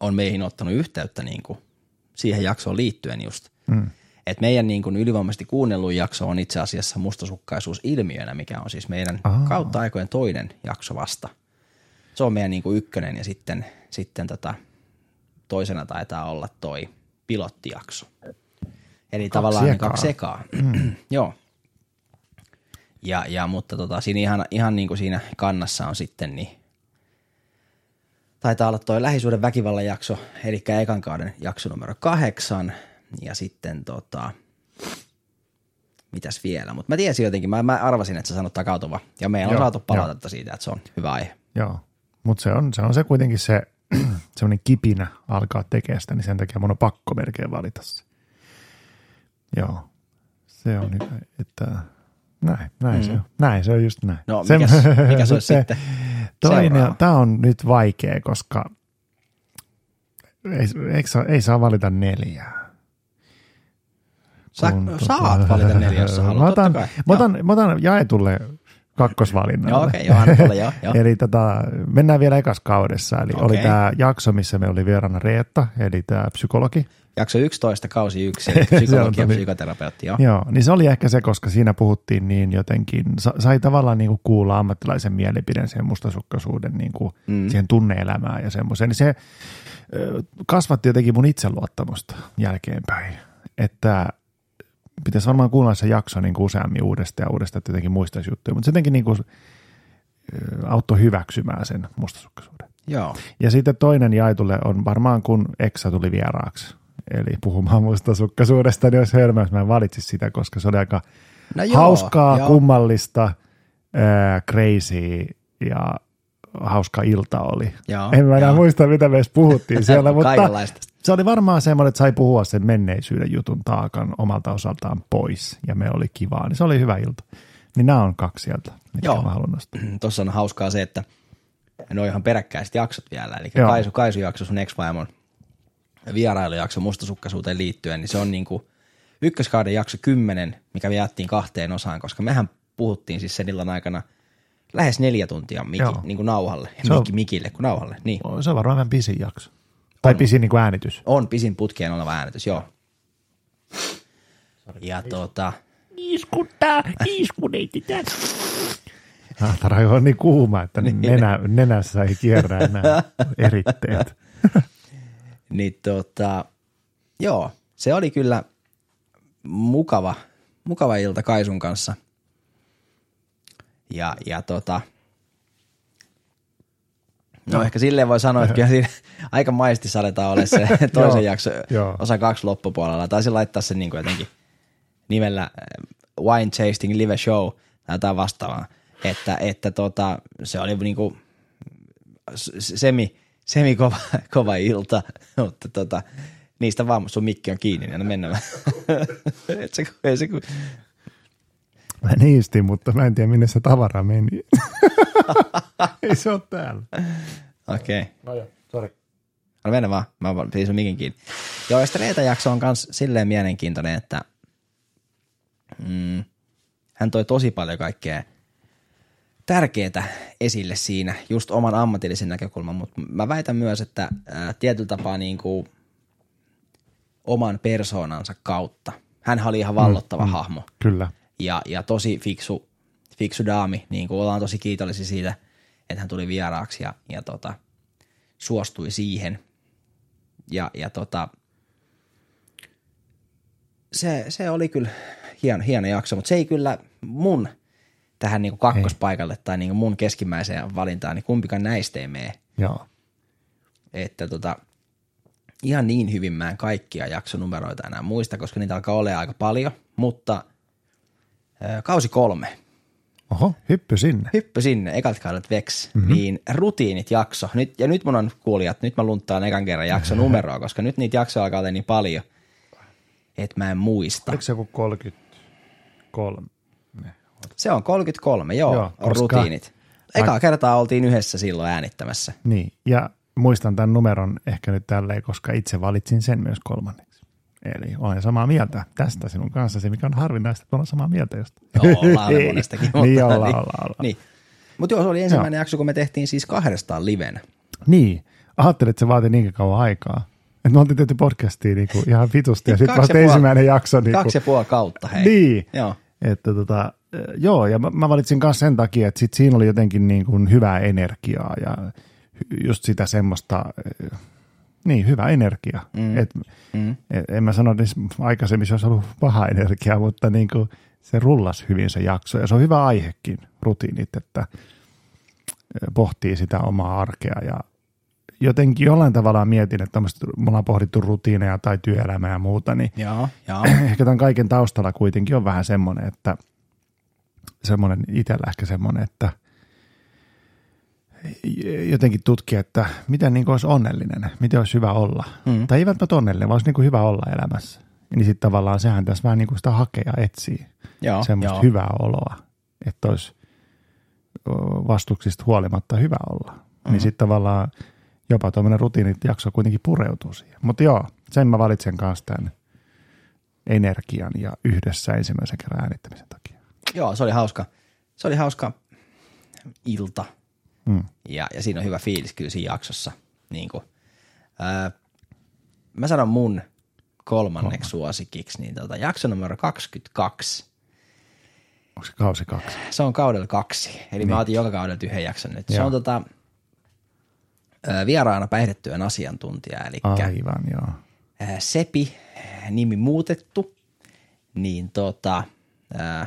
on meihin ottanut yhteyttä niin kuin siihen jaksoon liittyen just. Mm. Et meidän niin kuin ylivoimaisesti kuunnelluin jakso on itse asiassa mustasukkaisuus ilmiönä, mikä on siis meidän Aa. kautta aikojen toinen jakso vasta. Se on meidän niin kuin ykkönen ja sitten, sitten tota, toisena taitaa olla toi pilottijakso. Eli kaksi tavallaan ekaa. kaksi ekaa. *clears throat* Joo. Ja, ja, mutta tota, siinä ihan, ihan niin kuin siinä kannassa on sitten niin taitaa olla toi lähisuuden väkivallan jakso, eli ekan kauden jakso numero kahdeksan, ja sitten tota, mitäs vielä, mutta mä tiesin jotenkin, mä, mä arvasin, että sä sanot takautuva, ja meillä on Joo, saatu palautetta siitä, että se on hyvä aihe. Joo, mutta se on, se on se kuitenkin se *clears throat* semmoinen kipinä alkaa tekemään sitä, niin sen takia mun on pakko melkein valita se. Joo, se on hyvä, että näin, näin, mm. se, on, näin se on just näin. No, mikäs, mikä *laughs* se olisi sitten Toinen, seuraava? tämä on nyt vaikea, koska ei, ei, saa, ei saa valita neljää. Sä Kun saat valita neljä, jos sä haluat, *laughs* Mä otan, mä otan, mä otan jaetulle kakkosvalinnalle. Joo, okei, joo, anna tulla, joo, *laughs* joo. Eli tota, mennään vielä ekas kaudessa. Eli Okei. oli tämä jakso, missä me oli vieraana Reetta, eli tämä psykologi. Jakso 11, kausi 1, *laughs* eli psykologi ja psykoterapeutti, joo. Joo, niin se oli ehkä se, koska siinä puhuttiin niin jotenkin, sa- sai tavallaan niin kuin kuulla ammattilaisen mielipiden siihen mustasukkaisuuden niin kuin mm. siihen tunneelämään ja semmoiseen. Niin se kasvatti jotenkin mun itseluottamusta jälkeenpäin, että pitäisi varmaan kuunnella se jakso niin kuin useammin uudestaan ja uudestaan, että jotenkin muistaisi juttuja, mutta se jotenkin niin kuin, auttoi hyväksymään sen mustasukkaisuuden. Joo. Ja sitten toinen jaetulle on varmaan kun Eksa tuli vieraaksi. Eli puhumaan mustasukkaisuudesta, niin olisi hölmö, jos mä en valitsisi sitä, koska se oli aika No joo, hauskaa, joo. kummallista, äh, crazy ja hauska ilta oli. Joo, en mä enää joo. muista, mitä me edes puhuttiin *laughs* siellä, mutta Kaikenlaista. se oli varmaan semmoinen, että sai puhua sen menneisyyden jutun taakan omalta osaltaan pois ja me oli kivaa, niin se oli hyvä ilta. Niin nämä on kaksi sieltä, mitkä Joo. mä haluan nostaa. *clears throat* Tuossa on hauskaa se, että ne on ihan peräkkäiset jaksot vielä. Eli Joo. Kaisu, Kaisu jakso, sun ex-vaimon vierailujakso mustasukkaisuuteen liittyen, niin se on niin kuin ykköskauden jakso 10, mikä me jaettiin kahteen osaan, koska mehän puhuttiin siis sen illan aikana lähes neljä tuntia miki, Joo. niin kuin nauhalle, Se on- Miki, mikille kuin nauhalle. Niin. Se on varmaan vähän pisin jakso. Tai On. pisin niin kuin äänitys. On pisin putkeen oleva äänitys, joo. Ja tota, Iskuttaa, iskuneiti täällä. Ahtara on niin kuuma, että nenä, nenässä ei kierrä enää eritteet. *laughs* niin tota, joo, se oli kyllä mukava, mukava ilta Kaisun kanssa. Ja, ja tota, no, ehkä silleen voi sanoa, että kyllä siinä *laughs* aika maisti saletaan ole se *laughs* toisen jakso osa kaksi loppupuolella. Taisin laittaa sen niin kuin jotenkin nimellä äh, Wine Tasting Live Show tai jotain vastaavaa. Että, että tota, se oli niin kuin semi, semi kova, *laughs* kova ilta, mutta tota, niistä vaan sun mikki on kiinni, niin anna mennä. Et se, ei se, Mä niistin, mutta mä en tiedä minne se tavara meni. *laughs* Ei se ole täällä. Okei. Okay. No joo, sori. Anna mennä vaan, mä sun mikin kiinni. Joo, ja sitten Reeta-jakso on myös silleen mielenkiintoinen, että mm, hän toi tosi paljon kaikkea tärkeää esille siinä, just oman ammatillisen näkökulman, mutta mä väitän myös, että ää, tietyllä tapaa niin kuin oman persoonansa kautta. Hän oli ihan vallottava mm, hahmo Kyllä. Ja, ja tosi fiksu, fiksu daami, niin kuin ollaan tosi kiitollisia siitä, että hän tuli vieraaksi ja, ja tota, suostui siihen. Ja, ja tota, se, se oli kyllä hieno, hieno jakso, mutta se ei kyllä mun tähän niin kuin kakkospaikalle tai niin kuin mun keskimmäiseen valintaan, niin kumpikaan näistä ei mene. Joo. Että tota, ihan niin hyvin mä en kaikkia jaksonumeroita enää muista, koska niitä alkaa olla aika paljon, mutta kausi kolme, Oho, hyppy sinne. hyppy sinne, ekat kaudet Vex, mm-hmm. niin rutiinit jakso. Nyt, ja nyt mun on kuulijat, nyt mä lunttaan ekan kerran jakso *laughs* numeroa, koska nyt niitä jaksoja alkaa olla niin paljon, että mä en muista. Oliko se joku 33? Se on 33, joo, Joo, on koska- rutiinit. Eka kertaa oltiin yhdessä silloin äänittämässä. Niin, ja muistan tämän numeron ehkä nyt tälleen, koska itse valitsin sen myös kolmanneksi. Eli olen samaa mieltä tästä sinun kanssa, se mikä on harvinaista, että ollaan samaa mieltä jostain. Joo, ollaan monestakin. niin, ollaan, niin, ollaan, ollaan. Niin. Mutta joo, se oli ensimmäinen jakso, kun me tehtiin siis kahdestaan livenä. Niin, ajattelin, että se vaatii niin kauan aikaa. Että me oltiin tehty podcastia niin kuin ihan vitusti ja sitten Kaksi vasta ensimmäinen jakso. Niin Kaksi ja puoli kautta, hei. niin, Joo. että tota, joo, ja mä, mä valitsin myös sen takia, että sit siinä oli jotenkin niin kuin hyvää energiaa ja just sitä semmoista, niin hyvä energia. Mm. Et, Mm. et, en mä sano, että aikaisemmin se olisi ollut paha energia, mutta niin kuin se rullas hyvin se jakso ja se on hyvä aihekin, rutiinit, että eh, pohtii sitä omaa arkea ja jotenkin jollain tavalla mietin, että me ollaan pohdittu rutiineja tai työelämää ja muuta, niin Joo, joo. *clears throat* ehkä tämän kaiken taustalla kuitenkin on vähän semmoinen, että semmoinen itsellä ehkä semmoinen, että jotenkin tutkia, että miten niin olisi onnellinen, miten olisi hyvä olla. Mm. Tai ei välttämättä onnellinen, vaan olisi niin hyvä olla elämässä. Niin sitten tavallaan sehän tässä vähän niin kuin sitä hakea etsii, joo, semmoista joo. hyvää oloa, että olisi vastuksista huolimatta hyvä olla. Mm-hmm. Niin sitten tavallaan jopa tuommoinen rutiinit jakso kuitenkin pureutuu siihen. Mutta joo, sen mä valitsen kanssa tämän energian ja yhdessä ensimmäisen kerran äänittämisen takia. Joo, se oli hauska. Se oli hauska ilta. Mm. Ja, ja siinä on hyvä fiilis kyllä siinä jaksossa. Niin kuin, ää, mä sanon mun kolmanneksi suosikiksi, niin tota, jakso numero 22. Onko se kausi kaksi? Se on kaudella kaksi. Eli niin. mä otin joka kaudella yhden jakson nyt. Se Joo. on tota, vieraana päihdetyön asiantuntija, eli Aivan, joo. Sepi, nimi muutettu, niin tota, ää,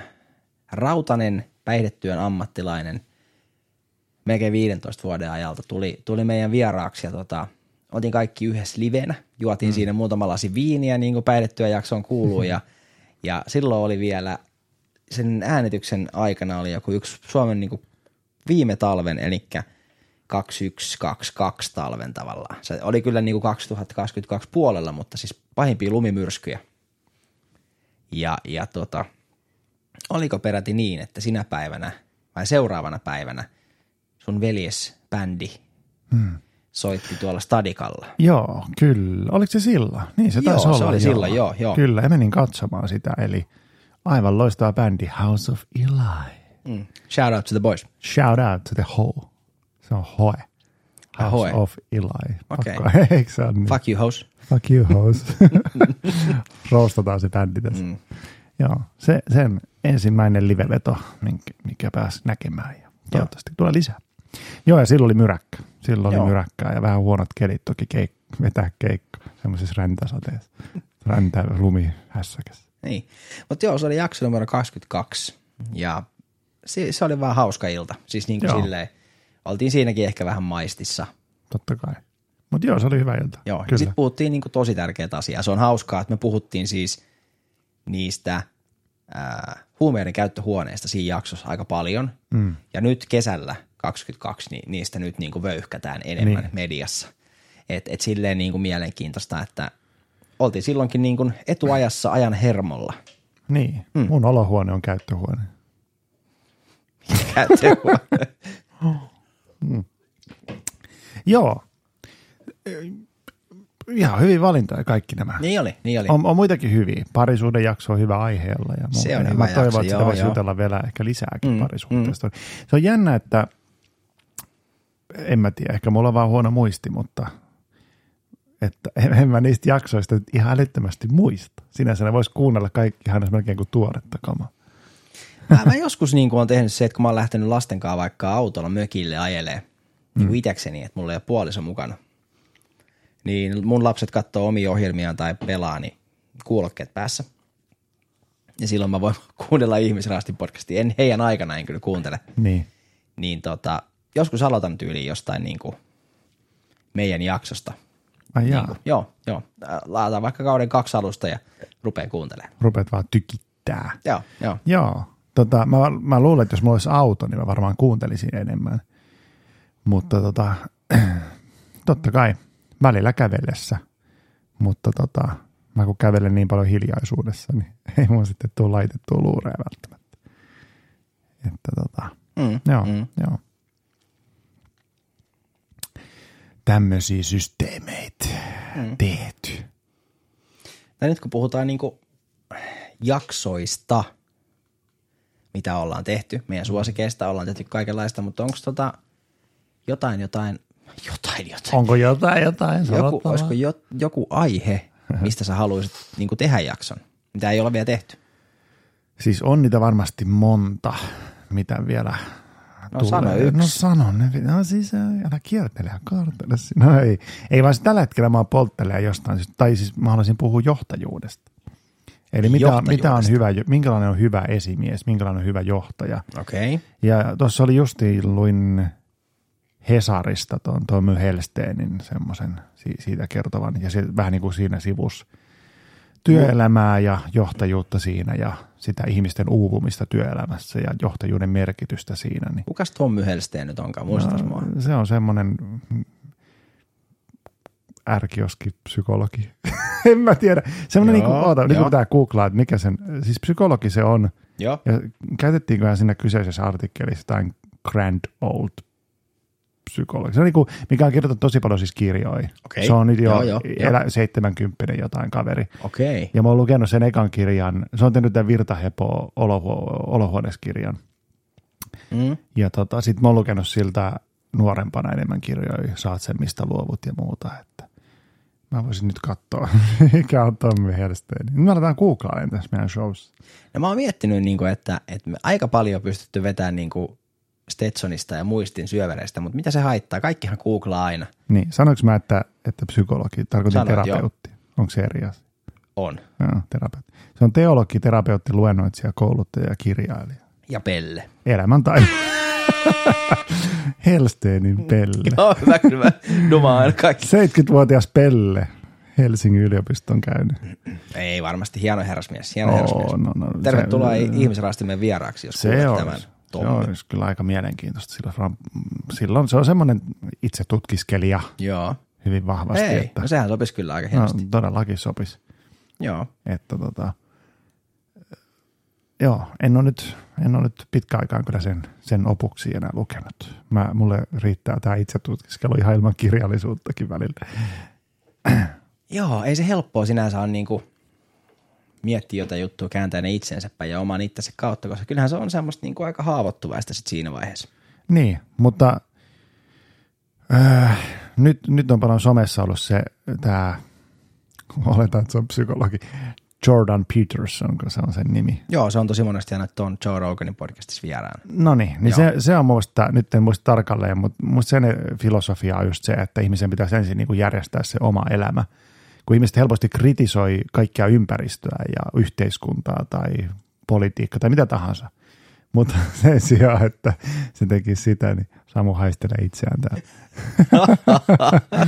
Rautanen, päihdetyön ammattilainen, melkein 15 vuoden ajalta tuli, tuli meidän vieraaksi ja tota, otin kaikki yhdessä livenä, juotiin mm. siinä muutama lasi viiniä, niin kuin päihdetyön jaksoon kuuluu ja, ja silloin oli vielä, sen äänityksen aikana oli joku yksi Suomen niin kuin viime talven, eli 2122 talven tavallaan. Se oli kyllä niin kuin 2022 puolella, mutta siis pahimpia lumimyrskyjä. Ja, ja tota, oliko peräti niin, että sinä päivänä vai seuraavana päivänä sun veljesbändi hmm. soitti tuolla stadikalla. Joo, kyllä. Oliko se silloin? Niin se Joo, taisi se olla. oli silloin, joo, joo. Kyllä, ja menin katsomaan sitä. Eli aivan loistava bändi House of Eli. Mm. Shout out to the boys. Shout out to the Ho. Se on Hoe. House Ahoy. of Eli. Okei. *laughs* Eikö se ole niin? Fuck you, host. Fuck you, house. *laughs* Roostataan se bändi tässä. Mm. Joo, se, sen ensimmäinen liveveto, minkä, mikä pääsi näkemään. Ja toivottavasti tulee lisää. Joo, ja silloin oli myräkkä. Silloin Joo. oli myräkkää ja vähän huonot kelit toki keik- vetää keikka semmoisessa räntäsateessa. Räntä lumi hässäkässä. Niin. Mutta joo, se oli jakso numero 22 ja se, se oli vaan hauska ilta. Siis niin kuin Joo. silleen, oltiin siinäkin ehkä vähän maistissa. Totta kai. Mutta joo, se oli hyvä ilta. Joo, ja Kyllä. sitten puhuttiin niin kuin tosi tärkeät asiaa. Se on hauskaa, että me puhuttiin siis niistä ää, huumeiden käyttöhuoneista siinä jaksossa aika paljon. Mm. Ja nyt kesällä 22, niin niistä nyt niin kuin vöyhkätään enemmän Niin. mediassa. Et, et silleen niin kuin mielenkiintoista, että oltiin silloinkin niin kuin etuajassa ajan hermolla. Niin, mm. mun olohuone on käyttöhuone. *laughs* Käyttöhuone. Joo. Ihan hyvin valintoja kaikki nämä. niin oli, niin oli. On, on muitakin hyviä. Parisuuden jakso on hyvä aiheella. Ja muuta. Se on ja hyvä Mä toivon, jakso, että sitä voisi jutella vielä ehkä lisääkin mm, Mm, parisuhteesta. Se on jännä, että en mä tiedä, ehkä mulla on vaan huono muisti, mutta että en, en mä niistä jaksoista nyt ihan älyttömästi muista. Sinänsä ne voisi kuunnella kaikki ihan melkein kuin tuoretta kamaa. Mä, mä joskus niin kuin on tehnyt se, että kun mä oon lähtenyt lasten kanssa vaikka autolla mökille ajelee niin kuin itekseni, että mulla ei ole puoliso mukana. Niin mun lapset katsoo omia ohjelmiaan tai pelaa, niin kuulokkeet päässä. Ja silloin mä voin *laughs* kuunnella ihmisraastin podcastia. En heidän aikana en kyllä kuuntele. Niin. Niin tota, joskus aloitan tyyliin jostain niin kuin meidän jaksosta. Ai jaa, Niin kuin, joo, joo. Laataan vaikka kauden kaksi alusta ja rupeaa kuuntelemaan. rupeat vaan tykittää. Joo, joo. Joo. Tota, mä, mä luulen, että jos mulla olisi auto, niin mä varmaan kuuntelisin enemmän. Mutta tota, *clears throat* totta kai välillä kävellessä. Mutta tota, mä kun kävelen niin paljon hiljaisuudessa, niin *laughs* ei mun sitten tule laitettua luureja välttämättä. Että tota, Mm, joo, mm. joo. Tämmöisiä systeemeitä mm. tehty. Tai nyt kun puhutaan niin jaksoista, mitä ollaan tehty, meidän suosikeista ollaan tehty kaikenlaista, mutta onko tota jotain, jotain, jotain, jotain, Onko jotain, jotain joku, olisiko jo, joku aihe, mistä sä haluaisit niin tehdä jakson, mitä ei ole vielä tehty? Siis on niitä varmasti monta, mitä vielä No sano yksi. No sano ne. No siis älä kiertele ja kaartele. No ei. Ei vaan siis tällä hetkellä mä oon jostain. Siis- Tai siis mä haluaisin puhua johtajuudesta. Eli mitä, mitä on hyvä, minkälainen on hyvä esimies, minkälainen on hyvä johtaja. Okei. Okay. Ja tuossa oli justiin luin Hesarista tuon Tommy Helsteenin semmoisen siitä kertovan. Ja se vähän niin kuin siinä sivus työelämää ja johtajuutta siinä ja sitä ihmisten uupumista työelämässä ja johtajuuden merkitystä siinä. Niin Kukas Tommy Helsteen nyt onkaan, muistaisi mua? se on semmoinen ärkioski psykologi. *laughs* en mä tiedä. Semmoinen, niin kuin, oota, nyt joo. kun pitää googlaa, että mikä sen, siis psykologi se on, Joo. ja käytettiinköhän siinä kyseisessä artikkelissa jotain grand old psykologi. Se on niin kuin, mikä on kirjoitettu tosi paljon siis kirjoja. Okei. Se on nyt jo Joo, joo, joo. elä, 70 jotain kaveri. Okay. Ja mä oon lukenut sen ekan kirjan, se on tehnyt tämän Virtahepo olohu- olohuoneskirjan. Mm. Ja tota, sit mä oon lukenut siltä nuorempana enemmän kirjoja, saat sen mistä luovut ja muuta, että mä voisin nyt katsoa, *laughs* mikä on Tommy Helsteen. Nyt me aletaan googlailemaan tässä meidän showssa. No mä oon miettinyt, niin kuin, että, että me aika paljon pystytty vetämään niin kuin Stetsonista ja muistin syövereistä, mutta mitä se haittaa? Kaikkihan googlaa aina. Niin, sanoinko mä, että, että psykologi, tarkoitin Sanoit, terapeutti. Onko se eri asia? On. Joo, terapeutti. Se on teologi, terapeutti, luennoitsija, kouluttaja ja kirjailija. Ja pelle. Elämäntaito. Helsteenin Pelle. Joo, hyvä kyllä. Dumaan kaikki. 70-vuotias Pelle. Helsingin yliopiston käynyt. Ei varmasti hieno herrasmies. Hieno herrasmies. Oh, no, no, Tervetuloa se- ihmisraastimen vieraaksi, jos Se kuulet on, tämän se Tommi. olisi kyllä aika mielenkiintoista. Silloin, silloin se on semmoinen itse tutkiskelija Joo. hyvin vahvasti, Ei, että no sehän sopisi kyllä aika no, hienosti. todellakin sopisi. Joo. Että tota, joo, en ole nyt, en ole nyt pitkä aikaan kyllä sen, sen opuksi enää lukenut. Mä, mulle riittää tämä itse tutkiskelu ihan ilman kirjallisuuttakin välillä. Joo, ei se helppoa sinänsä on niinku miettiä jotain juttua, kääntää ne itsensä päin ja oman itsensä kautta, koska kyllähän se on semmoista niinku aika haavoittuvaista sit siinä vaiheessa. Niin, mutta äh, nyt, nyt on paljon somessa ollut se, tämä, oletan, että se on psykologi, Jordan Peterson, kun se on sen nimi. Joo, se on tosi monesti aina tuon Joe Roganin podcastissa vieraan. No niin, niin se, se on muista, nyt en muista tarkalleen, mutta musta sen filosofia on just se, että ihmisen pitäisi ensin niin kuin järjestää se oma elämä. Kun ihmiset helposti kritisoi kaikkea ympäristöä ja yhteiskuntaa tai politiikkaa tai mitä tahansa. Mutta *laughs* sen sijaan, että se tekisi sitä, niin Samu haistelee itseään täällä.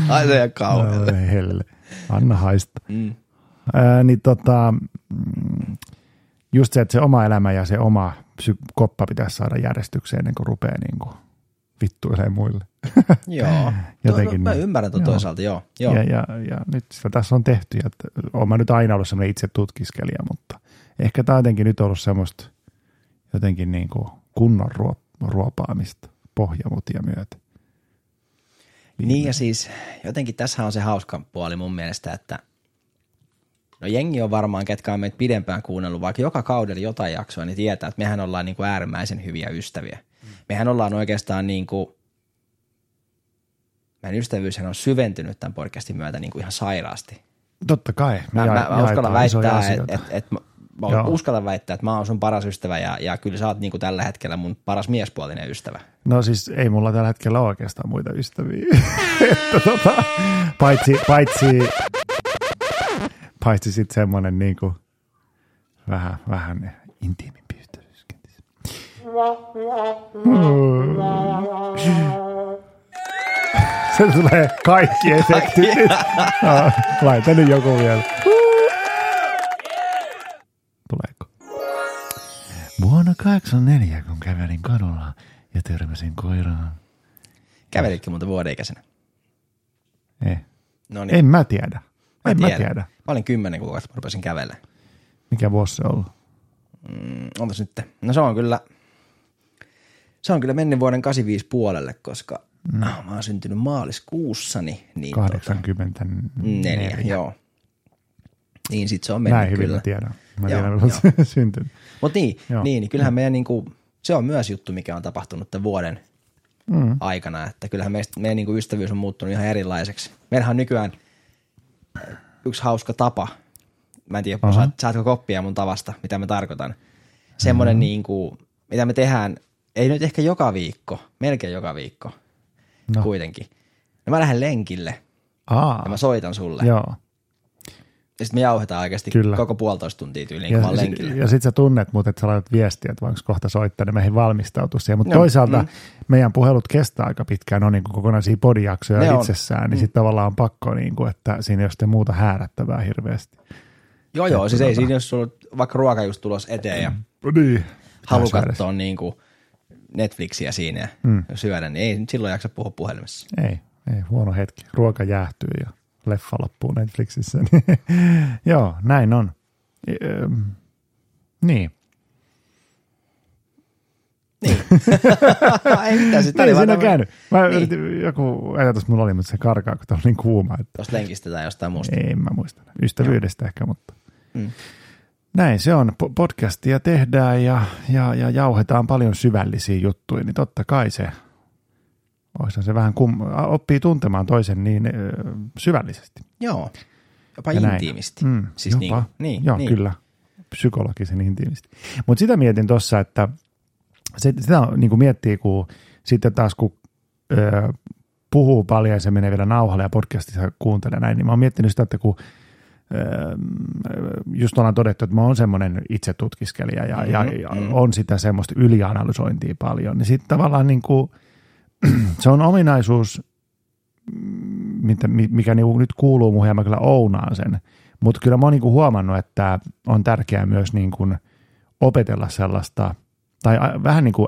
*laughs* Ai se ihan kauhealle. Helle. Anna haista. Mm. Ää, niin tota, mm, just se, että se oma elämä ja se oma psy- koppa pitäisi saada järjestykseen ennen kuin rupeaa niin kuin vittuilee muille. *laughs* Joo. *laughs* Jotenkin no, mä niin. ymmärrän tuon Joo. toisaalta, joo. joo. Ja, ja, ja nyt sitä tässä on tehty. Ja että olen mä nyt aina ollut semmoinen itse tutkiskelija, mutta ehkä tämä on jotenkin nyt ollut semmoista jotenkin niin kuin kunnon ruo, ruopaamista pohjamutia myötä. Niin ja siis jotenkin tässä on se hauska puoli mun mielestä, että no jengi on varmaan, ketkä on meitä pidempään kuunnellut, vaikka joka kaudella jotain jaksoa, niin tietää, että mehän ollaan niin kuin äärimmäisen hyviä ystäviä. Mehän ollaan oikeastaan niin kuin, meidän ystävyyshän on syventynyt tämän podcastin myötä niin kuin ihan sairaasti. Totta kai. Me Mä, mä, mä uskallan väittää, että et, et, mä, Joo. uskallan väittää, että mä oon sun paras ystävä ja, ja kyllä sä oot niin kuin tällä hetkellä mun paras miespuolinen ystävä. No siis ei mulla tällä hetkellä ole oikeastaan muita ystäviä. *laughs* että tota, paitsi, paitsi, paitsi sitten semmoinen niin kuin vähän, vähän intiimimpi ystävyys. *laughs* Se tulee kaikki efektit. No, *laughs* Laita nyt joku vielä. Tuleeko? Vuonna 84, kun kävelin kadulla ja törmäsin koiraan. Kävelitkö muuten vuodeikäisenä? Ei. No niin. En mä tiedä. Mä en tiedän. mä tiedä. Mä olin kymmenen kuukautta, kun rupesin kävelemään. Mikä vuosi se on ollut? Mm, onpas nyt? No se on kyllä, se on kyllä mennyt vuoden 85 puolelle, koska mm. ah, mä oon syntynyt maaliskuussani. Niin 84. Neljä, joo. Niin sit se on mennyt Näin hyvin kyllä. mä tiedän. Mä Joo, tiedän, milloin *laughs* syntynyt. Mutta niin, Joo. niin, niin kyllähän meidän niinku, se on myös juttu, mikä on tapahtunut tämän vuoden mm. aikana, että kyllähän meistä, meidän niinku ystävyys on muuttunut ihan erilaiseksi. Meillähän on nykyään yksi hauska tapa, mä en tiedä, saat, saatko koppia mun tavasta, mitä mä tarkoitan. Semmoinen mm. niinku, mitä me tehdään, ei nyt ehkä joka viikko, melkein joka viikko No. no. kuitenkin. No mä lähden lenkille Aa, ja mä soitan sulle. joo. Ja sitten me jauhetaan oikeasti Kyllä. koko puolitoista tuntia tyyliin, kun mä Ja, lenkillä. ja sit sä tunnet mut, että sä laitat viestiä, että voinko kohta soittaa, niin meihin valmistautua siihen. Mutta Joo, toisaalta mm. meidän puhelut kestää aika pitkään, on niin kuin kokonaisia podijaksoja Ne on. itsessään, niin sitten tavallaan on pakko, niin kuin, että siinä ei ole sitten muuta häärättävää hirveästi. Joo, joo, siis ei tota- siinä, jos sulla on vaikka ruoka just tulos eteen ja No niin. halu katsoa niin kuin Netflixiä siinä ja Mm. syödä, niin ei nyt silloin jaksa puhua puhelimessa. Ei, ei, huono hetki. Ruoka jäähtyy ja leffa loppuu Netflixissä. *laughs* Joo, näin on. Ehm, niin. *laughs* ei mitään, sitten Niin siinä on käynyt. Mä Niin. yritin, joku ajatus mulla oli, mutta se karkaa, kun tää on niin kuuma. Että Tuosta lenkistä tai jostain muusta. ei, mä muista. Ystävyydestä ehkä, mutta Mm. Näin se on. Po- Podcastia tehdään ja, ja, ja jauhetaan paljon syvällisiä juttuja, niin totta kai se, se vähän kum, oppii tuntemaan toisen niin ö, syvällisesti. Joo, jopa Ja näin. intiimisti. Mm, Siis jopa. niin, niin, Joo, niin. kyllä. Psykologisen intiimisti. Mutta sitä mietin tuossa, että se, sitä niin kuin miettii, kun sitten taas kun ö, puhuu paljon ja se menee vielä nauhalle ja podcastissa kuuntelee näin, niin mä oon miettinyt sitä, että kun just ollaan todettu, että mä oon semmoinen itse tutkiskelija ja, mm-hmm, ja, ja mhm. on sitä semmoista ylianalysointia paljon, niin sitten tavallaan niin kuin, *clears throat* se on ominaisuus, mitä, mikä niinku nyt kuuluu muuhun ja mä kyllä ounaan sen. Mutta kyllä mä oon niinku huomannut, että on tärkeää myös niinku opetella sellaista, tai vähän niin kuin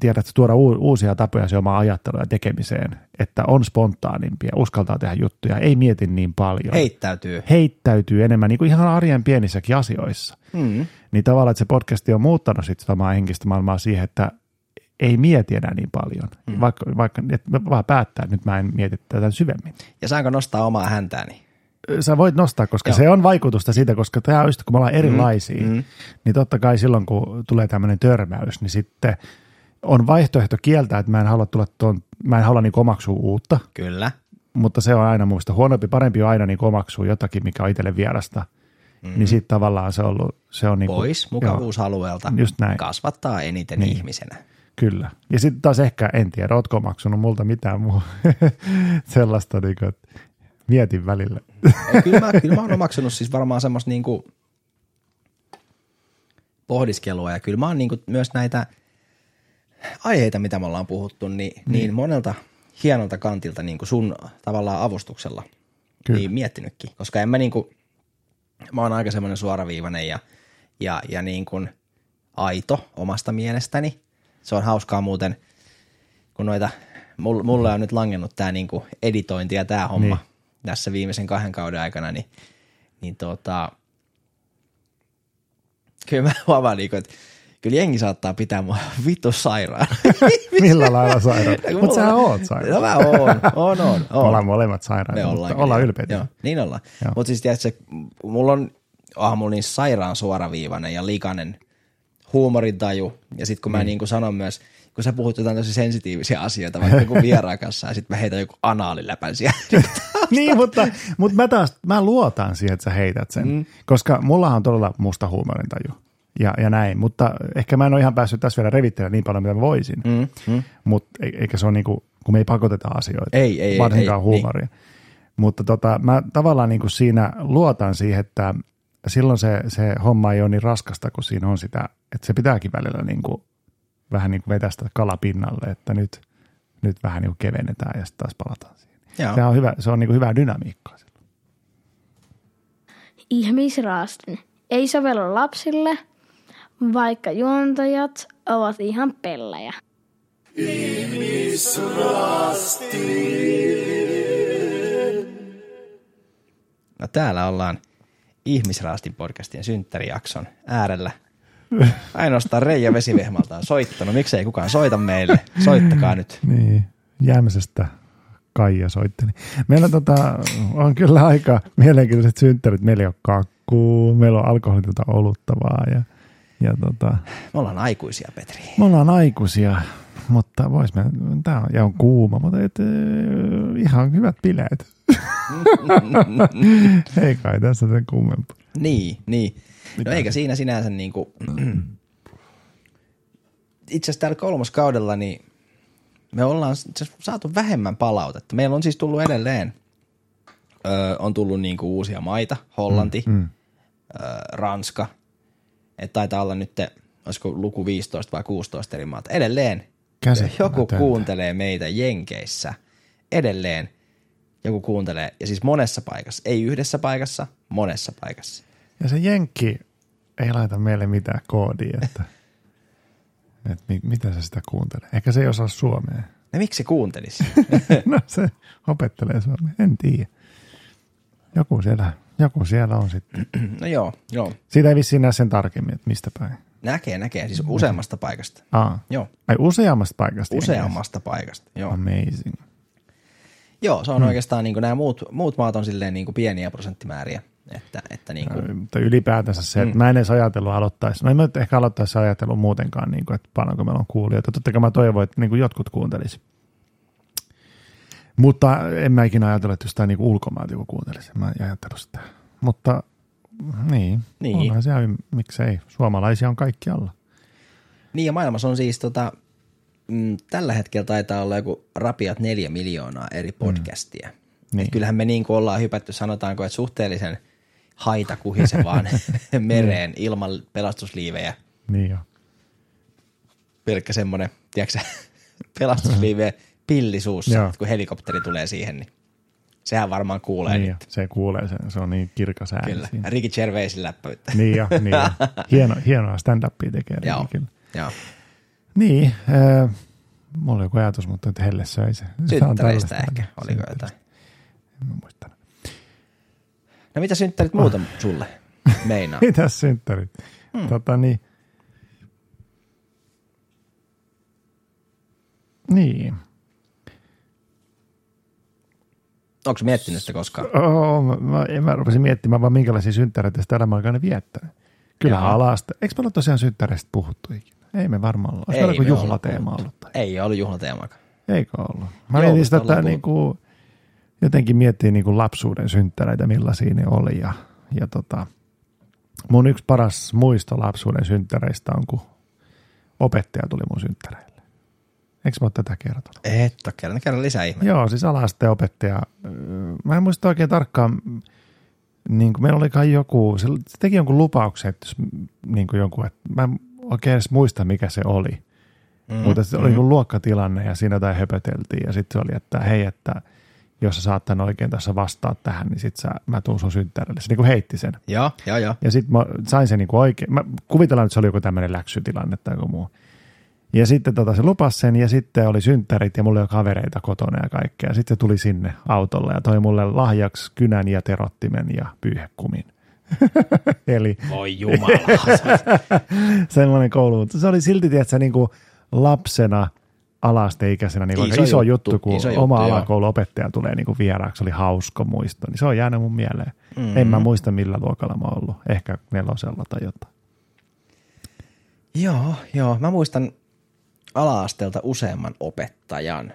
tiedät, tuoda uusia tapoja se omaa ajattelua ja tekemiseen, että on spontaanimpia, uskaltaa tehdä juttuja, ei mieti niin paljon. Heittäytyy. Heittäytyy enemmän niin kuin ihan arjen pienissäkin asioissa. Mm. Niin tavallaan, että se podcasti on muuttanut sitten sitä omaa henkistä maailmaa siihen, että ei mieti enää niin paljon. Mm. Vaikka, vaikka että vaan päättää, että nyt mä en mieti tätä syvemmin. Ja saanko nostaa omaa häntääni? Sä voit nostaa, koska Joo. se on vaikutusta siitä, koska tämä on just, kun me ollaan erilaisia, mm. Mm. niin totta kai silloin, kun tulee tämmöinen törmäys, niin sitten on vaihtoehto kieltää, että mä en halua, tulla tuon, mä en halua niin omaksua uutta, Kyllä. mutta se on aina muista huonompi, parempi on aina niin omaksua jotakin, mikä on itselle vierasta. Mm. Niin sitten tavallaan se on ollut, se on niin Pois mukavuusalueelta. Just näin. Kasvattaa eniten Niin. ihmisenä. Kyllä. Ja sitten taas ehkä, en tiedä, ootko omaksunut multa mitään muu *laughs* sellaista, niin kuin, että mietin välillä. Kyllä, mä, kyllä mä oon omaksunut siis varmaan semmoista niinku pohdiskelua ja kyllä mä oon niinku myös näitä aiheita, mitä me ollaan puhuttu, niin, mm. niin monelta hienolta kantilta niin kuin sun tavallaan avustuksella Kyllä. niin miettinytkin. Koska en mä niin kuin, mä oon aika semmoinen suoraviivainen ja, ja, ja niin kuin aito omasta mielestäni. Se on hauskaa muuten, kun noita, mul- mulle on nyt langennut tämä niinku editointi ja tämä homma Niin. niin. tässä viimeisen kahden kauden aikana, niin, niin tota, kyllä mä huomaan, niinku, että kyllä jengi saattaa pitää mua *laughs* vittu sairaan. *laughs* Millä lailla sairaan? Mutta sähän mulla- oot sairaan. No mä oon, oon, oon. *laughs* Oon. ollaan molemmat sairaita, Me mutta ollaan. ollaan ylpeitä. Joo, niin ollaan. Mutta siis tiedätkö, mulla on, mulla on niin sairaan suoraviivainen ja likainen huumorintaju. Ja sitten kun mä niin kuin sanon myös, kun sä puhut jotain tosi sensitiivisiä asioita, vaikka joku vieraan kanssa, ja sitten mä heitän joku anaaliläpän siellä. niin, mutta, mutta mä taas, mä luotan siihen, että sä heität sen, mm. koska mullahan on todella musta huumorintaju ja, ja näin, mutta ehkä mä en ole ihan päässyt tässä vielä revittelemään niin paljon, mitä mä voisin, mm. Mm. mutta eikä se ole niin kuin, kun me ei pakoteta asioita, Ei, ei, ei, varsinkaan ei, huumoria. Mutta tota, mä tavallaan niin kuin siinä luotan siihen, että silloin se, se homma ei ole niin raskasta, kun siinä on sitä, että se pitääkin välillä niin kuin, vähän niin kuin vetää sitä kalapinnalle, että nyt, nyt vähän niin kuin kevennetään ja sitten taas palataan siihen. Joo. Se on, hyvä, se on niin kuin hyvää dynamiikkaa. silloin. Ihmisraastin ei sovellu lapsille, vaikka juontajat ovat ihan pellejä. No täällä ollaan Ihmisraastin podcastin synttärijakson äärellä. Ainoastaan Reija Vesivehmalta on soittanut. Miksei kukaan soita meille? Soittakaa nyt. Niin, jäämisestä Kaija soitteli. Meillä tota, on kyllä aika mielenkiintoiset synttärit. Meillä ei ole kakkuu, meillä on alkoholitonta oluttavaa ja, ja tota, Me ollaan aikuisia, Petri. me ollaan aikuisia, mutta vois me, tää on, ja on kuuma, mutta et, eh, ihan hyvät bileet. *laughs* ei kai tässä sen kummempaa. Niin, niin. No eikä siinä sinänsä niin kuin, *clears throat* itse asiassa täällä kolmoskaudella niin me ollaan saatu vähemmän palautetta. Meillä on siis tullut edelleen, öö, on tullut niin kuin uusia maita, Hollanti, mm, mm. Öö, Ranska, että taitaa olla nyt, olisiko luku 15 vai 16 eri maata. Edelleen joku kuuntelee meitä Jenkeissä, edelleen joku kuuntelee, ja siis monessa paikassa, ei yhdessä paikassa, monessa paikassa. Ja se Jenkki ei laita meille mitään koodia, *laughs* että, että mi, mitä se sitä kuuntelee. Ehkä se ei osaa suomea. No miksi se kuuntelisi? *laughs* No se opettelee suomea, en tiedä. Joku siellä, joku siellä on sitten. *clears throat* no joo, joo. Siitä ei vissiin näe sen tarkemmin, että mistä päin. Näkee, näkee. Siis useammasta paikasta. Aa. Joo, Ai useammasta paikasta. useammasta paikasta. Joo, Amazing. joo se on oikeastaan niin nämä muut, muut maat on silleen niin pieniä prosenttimääriä. Että, että niin kuin, Mutta ylipäätänsä se, että mä en edes ajatellut aloittaisi. No en mä nyt ehkä aloittaisi ajatellut muutenkaan, niin kuin, että paljonko meillä on kuulijoita. Totta kai mä toivon, että niin kuin jotkut kuuntelisi. Mutta en mä ikinä ajatellut, että jostain niin ulkomailta joku kuuntelisi. Mä en ajatellut sitä. Mutta niin, Niin. onhan se, miksei. Suomalaisia on kaikkialla. Niin ja maailmassa on siis tota, mm, tällä hetkellä taitaa olla joku rapiat neljä miljoonaa eri podcastia. Mm. Niin. Et kyllähän me niin kuin ollaan hypätty, sanotaanko, että suhteellisen haita kuhisevaan *laughs* mereen ilman pelastusliivejä. Niin jo. Pelkkä semmoinen, tiedätkö sä, *laughs* pelastusliiveen pillisuussa, Joo. kun helikopteri tulee siihen, niin sehän varmaan kuulee Niin nyt. Se kuulee sen, se on niin kirkas ääni Kyllä, siinä. Ricky Gervaisin läppäyttä. Niin jo, niin jo. *laughs* Hieno, hienoa stand-upia tekee. Joo, Kyllä. joo. Niin, äh, mulla oli joku ajatus, mutta nyt Helle söi se. Se on Synttäreistä ehkä, oliko jotain. En muista. No mitä synttärit muuta sulle meinaa? *laughs* Mitäs synttärit? Hmm. Tota niin. Niin. Onko miettinyt sitä koskaan? Oh, mä, mä, en mä rupesin miettimään vaan minkälaisia synttäreitä sitä elämän aikana viettää. Kyllä alasta. Eikö me olla tosiaan synttäreistä puhuttu ikinä? Ei me varmaan olla. Olisi meillä joku juhlateema puhuttu. ollut. Tai. Ei ollut juhlateemaakaan. Eikö ollut? Mä mietin sitä, että niinku, jotenkin miettii niinku lapsuuden synttäreitä, millaisia ne oli. Ja, ja tota, mun yksi paras muisto lapsuuden synttäreistä on, kun opettaja tuli mun synttäreille. Eikö mä ole tätä kertonut? Et ole kerran, kerran lisää ihme. Joo, siis ala-asteen opettaja. Mä en muista oikein tarkkaan, niin kuin meillä oli kai joku, se teki jonkun lupauksen, että jos, niin kuin jonkun, että mä en oikein edes muista, mikä se oli. Mm, Mutta se oli mm. luokkatilanne ja siinä jotain höpöteltiin ja sitten se oli, että hei, että jos sä saat tän oikein tässä vastaa tähän, niin sit sä, mä tuun sun synttärille. Se niin kuin heitti sen. Joo, joo, joo. Ja sitten mä sain sen niin kuin oikein. Mä kuvitellaan, että se oli joku tämmöinen läksytilanne tai joku muu. Ja sitten tota, se lupasi sen ja sitten oli synttärit ja mulla oli kavereita kotona ja kaikkea. Sitten se tuli sinne autolle ja toi mulle lahjaksi kynän ja terottimen ja pyyhekumin. *laughs* Eli Voi jumala. *laughs* semmoinen koulu, se oli silti, tiedätkö, niin kuin lapsena alasteikäisenä niin iso, Iso juttu, juttu, kun iso juttu, oma juttu, joo. alakouluopettaja tulee niin kuin vieraaksi, oli hauska muisto, niin se on jäänyt mun mieleen. Mm. En mä muista millä luokalla mä oon ollut, ehkä nelosella tai jotain. joo, joo. Mä muistan ala-asteelta useamman opettajan.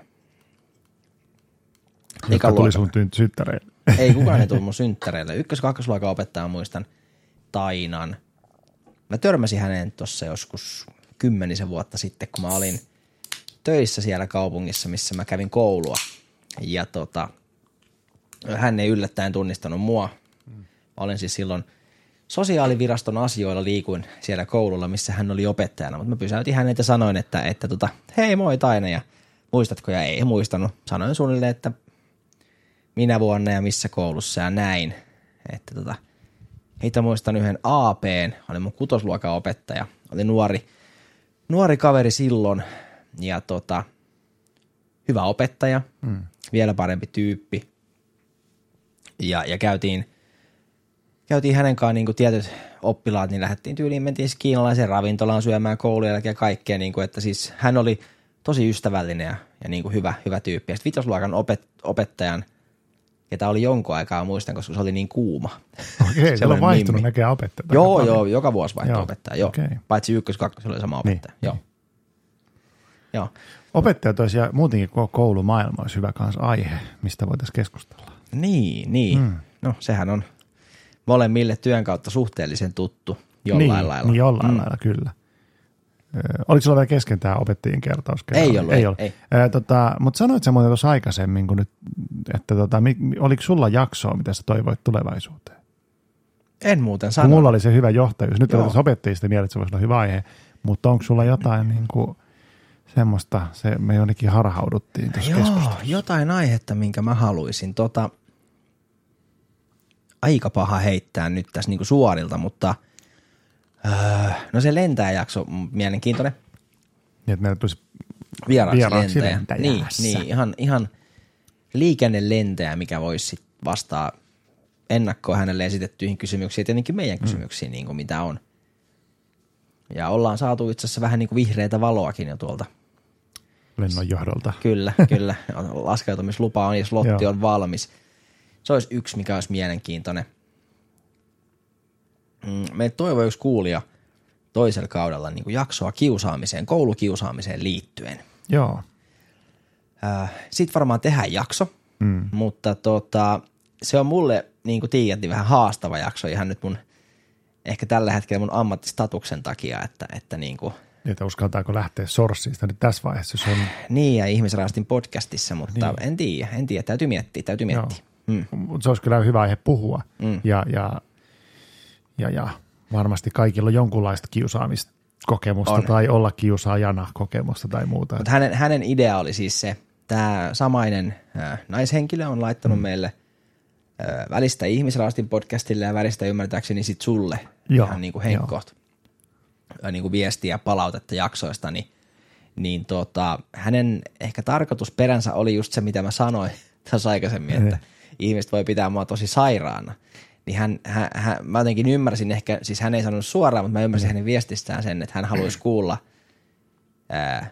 Jotka tuli sun syttäreille. Ei kukaan ei tullut mun synttäreille. Ykkös- ja kakkosluokan opettaja muistan Tainan. Mä törmäsin häneen tuossa joskus kymmenisen vuotta sitten, kun mä olin töissä siellä kaupungissa, missä mä kävin koulua. Ja tota, hän ei yllättäen tunnistanut mua. Mä olin siis silloin sosiaaliviraston asioilla liikuin siellä koululla, missä hän oli opettajana, mutta mä pysäytin hänet ja sanoin, että, että tota, hei moi Taina ja muistatko ja ei muistanut. Sanoin suunnilleen, että minä vuonna ja missä koulussa ja näin. Että tota, heitä muistan yhden APn, oli mun kutosluokan opettaja, oli nuori, nuori kaveri silloin ja tota, hyvä opettaja, mm. vielä parempi tyyppi. Ja, ja käytiin, käytiin hänen kanssaan niin tietyt oppilaat, niin lähdettiin tyyliin, mentiin siis kiinalaiseen ravintolaan syömään koulun jälkeen ja kaikkea, niin kuin, että siis hän oli tosi ystävällinen ja, ja niin kuin hyvä, hyvä tyyppi. Ja sitten vitosluokan opet, opettajan, ketä oli jonkun aikaa, muistan, koska se oli niin kuuma. Okei, *laughs* se on vaihtunut mimmi. näkee opettajat. Joo, joo, joka vuosi vaihtoi Joo, opettaja, joo. okei. Paitsi ykkös, kakkos oli sama Niin, opettaja, joo. Joo. Opettajat olisi ja muutenkin koko koulumaailma olisi hyvä kanssa aihe, mistä voitaisiin keskustella. Niin, niin. Mm. No sehän on molemmille työn kautta suhteellisen tuttu jollain niin, lailla. Niin jollain mm. lailla, kyllä. Oliko sulla vielä kesken tämä opettajien kertaus? Ei ollut, ei, ei, ollut. ei. Ö, Tota, mutta sanoit sä muuten tuossa aikaisemmin, kun nyt, että tota, mi- oliko sulla jaksoa, mitä sä toivoit tulevaisuuteen? En muuten Kun sano. mulla oli se hyvä johtajuus. Nyt otetaan opettajista mieleen, että se voisi olla hyvä aihe, mutta onko sulla jotain niin kuin, semmoista, se, me jonnekin harhauduttiin tuossa Joo, keskustelussa. jotain aihetta, minkä mä haluaisin. Tota, aika paha heittää nyt tässä niinku suorilta, mutta öö, no se lentäjäjakso on mielenkiintoinen. Niin, että meillä tulisi Vieraaksi, Vieraaksi lentäjä. Niin, niin, ihan, ihan liikennelentäjä, mikä voisi sit vastaa ennakkoon hänelle esitettyihin kysymyksiin ja tietenkin meidän kysymyksiin, niin kuin mitä on. Ja ollaan saatu itse asiassa vähän niin kuin vihreitä valoakin jo tuolta. lennonjohdolta. Kyllä, kyllä. *laughs* Laskeutumislupa on ja slotti on valmis. Se olisi yksi, mikä olisi mielenkiintoinen. Mm, Me toivoi yksi kuulija toisella kaudella niin kuin jaksoa kiusaamiseen, koulukiusaamiseen liittyen. Joo. Sitten varmaan tehdään jakso, mm. mutta tota, se on mulle, niin kuin tiedät, niin vähän haastava jakso ihan nyt mun, ehkä tällä hetkellä mun ammattistatuksen takia, että, että niin kuin, Että uskaltaako lähteä sorssista nyt tässä vaiheessa, jos on niin ja ihmisraastin podcastissa, mutta niin. en tiedä, en tiedä, täytyy miettiä, täytyy miettiä. Mm. Mutta se olisi kyllä hyvä aihe puhua. Mm. Ja, ja, ja, ja varmasti kaikilla on jonkunlaista kiusaamiskokemusta On. tai olla kiusaajana kokemusta tai muuta. Mutta hänen, hänen idea oli siis se, tämä samainen äh, naishenkilö on laittanut mm. meille äh, välistä ihmisraastin podcastille ja välistä ymmärtääkseni sit sulle Joo, ihan niin kuin henkkoht äh, niin kuin viestiä ja palautetta jaksoista, niin, niin tota, hänen ehkä tarkoitusperänsä oli just se, mitä mä sanoin *laughs* tässä aikaisemmin, että ihmiset voi pitää mua tosi sairaana. Niin hän, hän, hän, mä jotenkin ymmärsin ehkä, siis hän ei sanonut suoraan, mutta mä ymmärsin hänen viestistään sen, että hän haluaisi kuulla ää,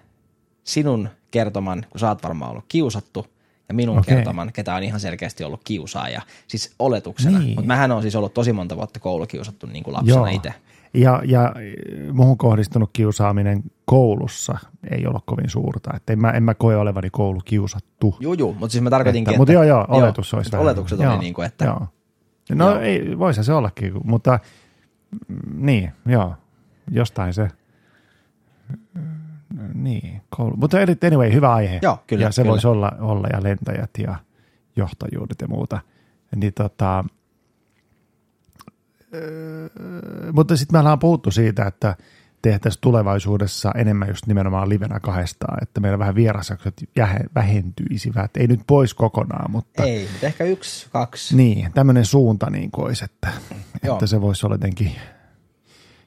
sinun kertoman, kun sä oot varmaan ollut kiusattu, ja minun Okei. kertoman, ketä on ihan selkeästi ollut kiusaaja. Siis oletuksena. Niin. Mutta mähän on siis ollut tosi monta vuotta koulukiusattu niin kuin lapsena itse. Ja, ja muuhun kohdistunut kiusaaminen koulussa ei ole kovin suurta. Että en, mä, en mä koe olevani koulukiusattu. Juu, juu, mutta siis mä tarkoitinkin, Että, mutta joo, joo, oletus joo, olisi vähän. Oletukset joo, oli niin kuin, että Joo. No Joo. ei, voisi se ollakin, mutta niin, joo, jostain se, niin, koulu. Mutta anyway, hyvä aihe. Joo, kyllä, Ja se kyllä. voisi olla, olla ja lentäjät ja johtajuudet ja muuta. Niin tota, mutta sitten me ollaan puhuttu siitä, että tehtäisiin tulevaisuudessa enemmän just nimenomaan livenä kahdestaan, että meillä vähän vierasjaksot vähentyisivät. Ei nyt pois kokonaan, mutta ei, mutta ehkä yksi, kaksi. niin, tämmöinen suunta niin kuin olisi, että, Joo. että se voisi olla jotenkin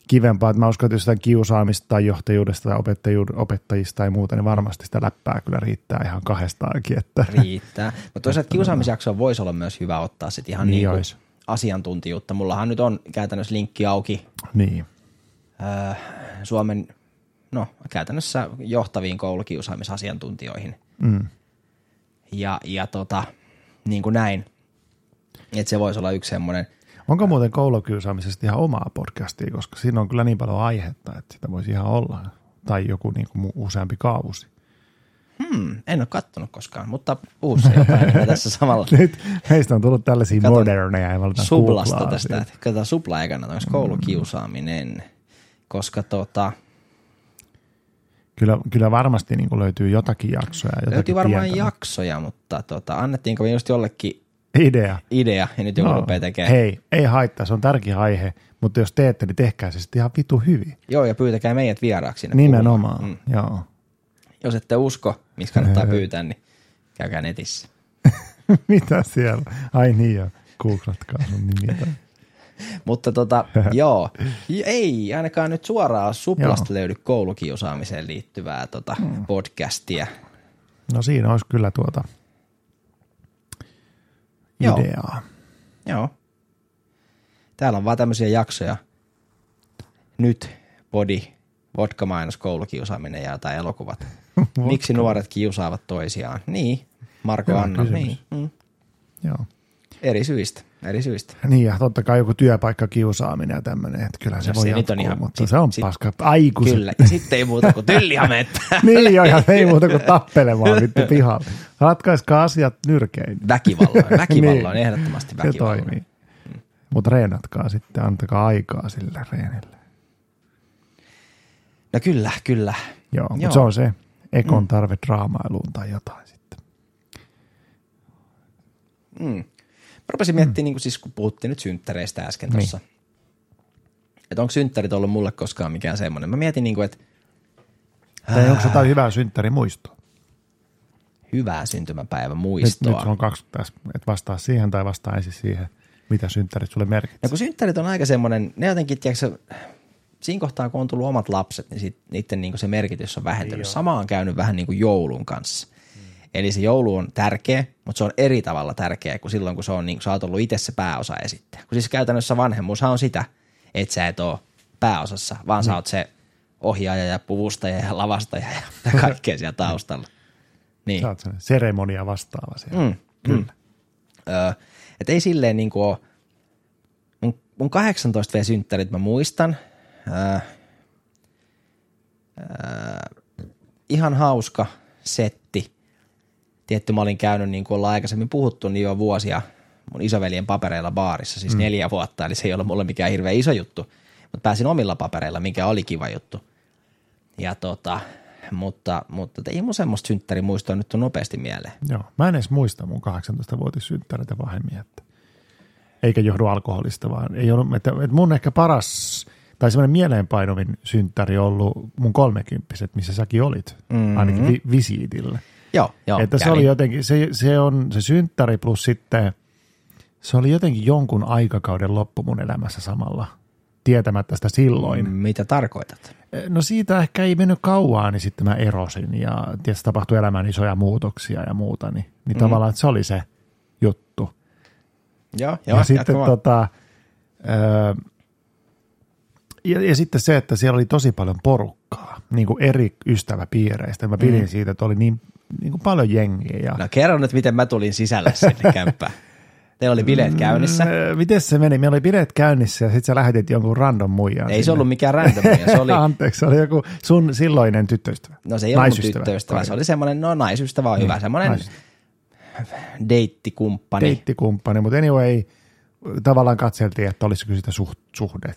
kivempaa, että mä uskon, että jostain kiusaamista tai johtajuudesta tai opettajuud- opettajista tai muuta, niin varmasti sitä läppää kyllä riittää ihan kahdestaankin. Että. Riittää. Mutta toisaalta kiusaamisjaksoa voisi olla myös hyvä ottaa sitten ihan Niin niin kuin. Asiantuntijuutta. Mullahan nyt on käytännössä linkki auki Niin. äh, Suomen, no käytännössä johtaviin koulukiusaamisasiantuntijoihin. Mm. Ja, ja tota, niin kuin näin. Että se voisi olla yksi semmoinen, Onko muuten koulukiusaamisesta ihan omaa podcastia, koska siinä on kyllä niin paljon aihetta, että sitä voisi ihan olla. Tai joku niin kuin useampi kausi. Hmm, en ole kattonut koskaan, mutta puhu se jotain tässä samalla Nyt meistä on tullut tällaisia Katon moderneja. Ja suplasta tästä, siitä. että katsotaan supla ekana, onko koulukiusaaminen, koska tota, Kyllä, kyllä varmasti niin kuin löytyy jotakin jaksoja. Jotakin löytyy varmaan pientä, jaksoja, mutta tota, annettiinko me just jollekin Idea. idea, ja nyt joku no, rupeaa tekemään. Hei, ei haittaa, se on tärkeä aihe, mutta jos teette, niin tehkää se sitten ihan vitu hyvin. Joo, ja pyytäkää meidät vieraaksi Nimenomaan, mm. joo. Jos ette usko, missä kannattaa pyytää, niin käykää netissä. *laughs* Mitä siellä? Ai niin joo, googlatkaa sun nimi. *laughs* Mutta tota, *laughs* joo, ei ainakaan nyt suoraan suplasta Joo. löydy koulukiusaamiseen liittyvää tota, podcastia. No siinä olisi kyllä tuota Joo. ideaa. Joo. Täällä on vaan tämmöisiä jaksoja. Nyt body, vodka-mainos, koulukiusaaminen ja jotain elokuvat. Miksi nuoret kiusaavat toisiaan? Niin, Marko Hyvä Anna. kysymys. Niin, mm. Joo. Eri syistä, eri syistä. Niin ja totta kai joku työpaikka kiusaaminen ja tämmöinen, että kyllä se No voi se nyt jatkuu, ihan- mutta sit- se on sit- paska. Aikuiset. Kyllä, ja sitten ei muuta kuin tyllihameet. *laughs* niin joo, ja ei muuta kuin tappelemaan vittu pihalla. Ratkaiskaa asiat nyrkein. Väkivalloin, *laughs* väkivalloin, Niin. ehdottomasti Se väkivalloin. toimii. Mutta reenatkaa sitten, antakaa aikaa sille reenille. No kyllä, kyllä. Joo, Joo. mutta se on se ekon tarve draamailuun tai jotain sitten. Mm. Mä rupesin miettimään, niin kuin siis kun puhuttiin nyt synttäreistä äsken Niin. tuossa, että onko synttärit ollut mulle koskaan mikään semmoinen. Mä mietin, niin kuin, että Tai onko jotain hyvää synttärimuistoa? hyvää syntymäpäivän Nyt, muistoa. nyt sulla on kaksi tässä, että vastaa siihen tai vastaa ensin siihen, mitä synttärit sulle No merkitsee. kun synttärit on aika semmoinen, ne jotenkin, tiedätkö, siinä kohtaa kun on tullut omat lapset, niin sit, niiden niin se merkitys on vähentynyt. Sama on käynyt vähän niin kuin joulun kanssa. Eli se joulu on tärkeä, mutta se on eri tavalla tärkeä kuin silloin, kun, se on, niin, kun sä oot ollut itse se pääosa esittää. Kun siis käytännössä vanhemmuushan on sitä, että sä et ole pääosassa, vaan sä oot se ohjaaja ja puvustaja ja lavastaja ja *laughs* kaikkea siellä taustalla. Niin. Sä oot seremonia vastaava siellä. Mm, kyllä. Öö, et ei silleen niin kuin ole. Mun, mun 18 V-synttärit mä muistan. Ihan hauska setti. Tietty mä olin käynyt, niin kuin ollaan aikaisemmin puhuttu, niin jo vuosia mun isoveljen papereilla baarissa, siis mm. neljä vuotta, eli se ei ollut mulle mikään hirveä iso juttu, mutta pääsin omilla papereilla, mikä oli kiva juttu. Ja tota, mutta, mutta ei mun semmoista synttärimuistoa nyt on nopeasti mieleen. Joo. Mä en edes muista mun 18-vuotissynttäreitä pahemmin, että eikä johdu alkoholista, vaan ei ollut, että, että mun ehkä paras tai semmoinen mieleenpainovin synttäri ollut mun kolmekymppiset, missä säkin olit, mm-hmm. ainakin vi- visiitillä. Joo, joo. että se oli jotenkin, se, se on se synttäri plus sitten, se oli jotenkin jonkun aikakauden loppu mun elämässä samalla, tietämättä sitä silloin. Mm, Mitä tarkoitat? No siitä ehkä ei mennyt kauaa, niin sitten mä erosin ja tietysti tapahtui elämään isoja muutoksia ja muuta, niin, niin mm. tavallaan että se oli se juttu. Joo, Joo, ja sitten tota, öö, ja, ja sitten se, että siellä oli tosi paljon porukkaa, niin kuin eri ystäväpiireistä. Mä pidin mm. siitä, että oli niin, niin kuin paljon jengiä. Ja, No kerro nyt, miten mä tulin sisälle sinne *laughs* kämppään. Teillä oli bileet käynnissä. Öö, Miten se meni? Meillä oli bileet käynnissä ja sitten sä lähetit jonkun random muijan. Ei se sinne. ollut mikään randomia, se oli, *laughs* Anteeksi, se oli joku sun silloinen tyttöystävä. no se ei ollut tyttöystävä, se oli semmoinen, no naisystävä on hyvä, semmoinen Naisystävä. deittikumppani. deittikumppani, mutta anyway, tavallaan katseltiin, että olisiko sitä suht, suhde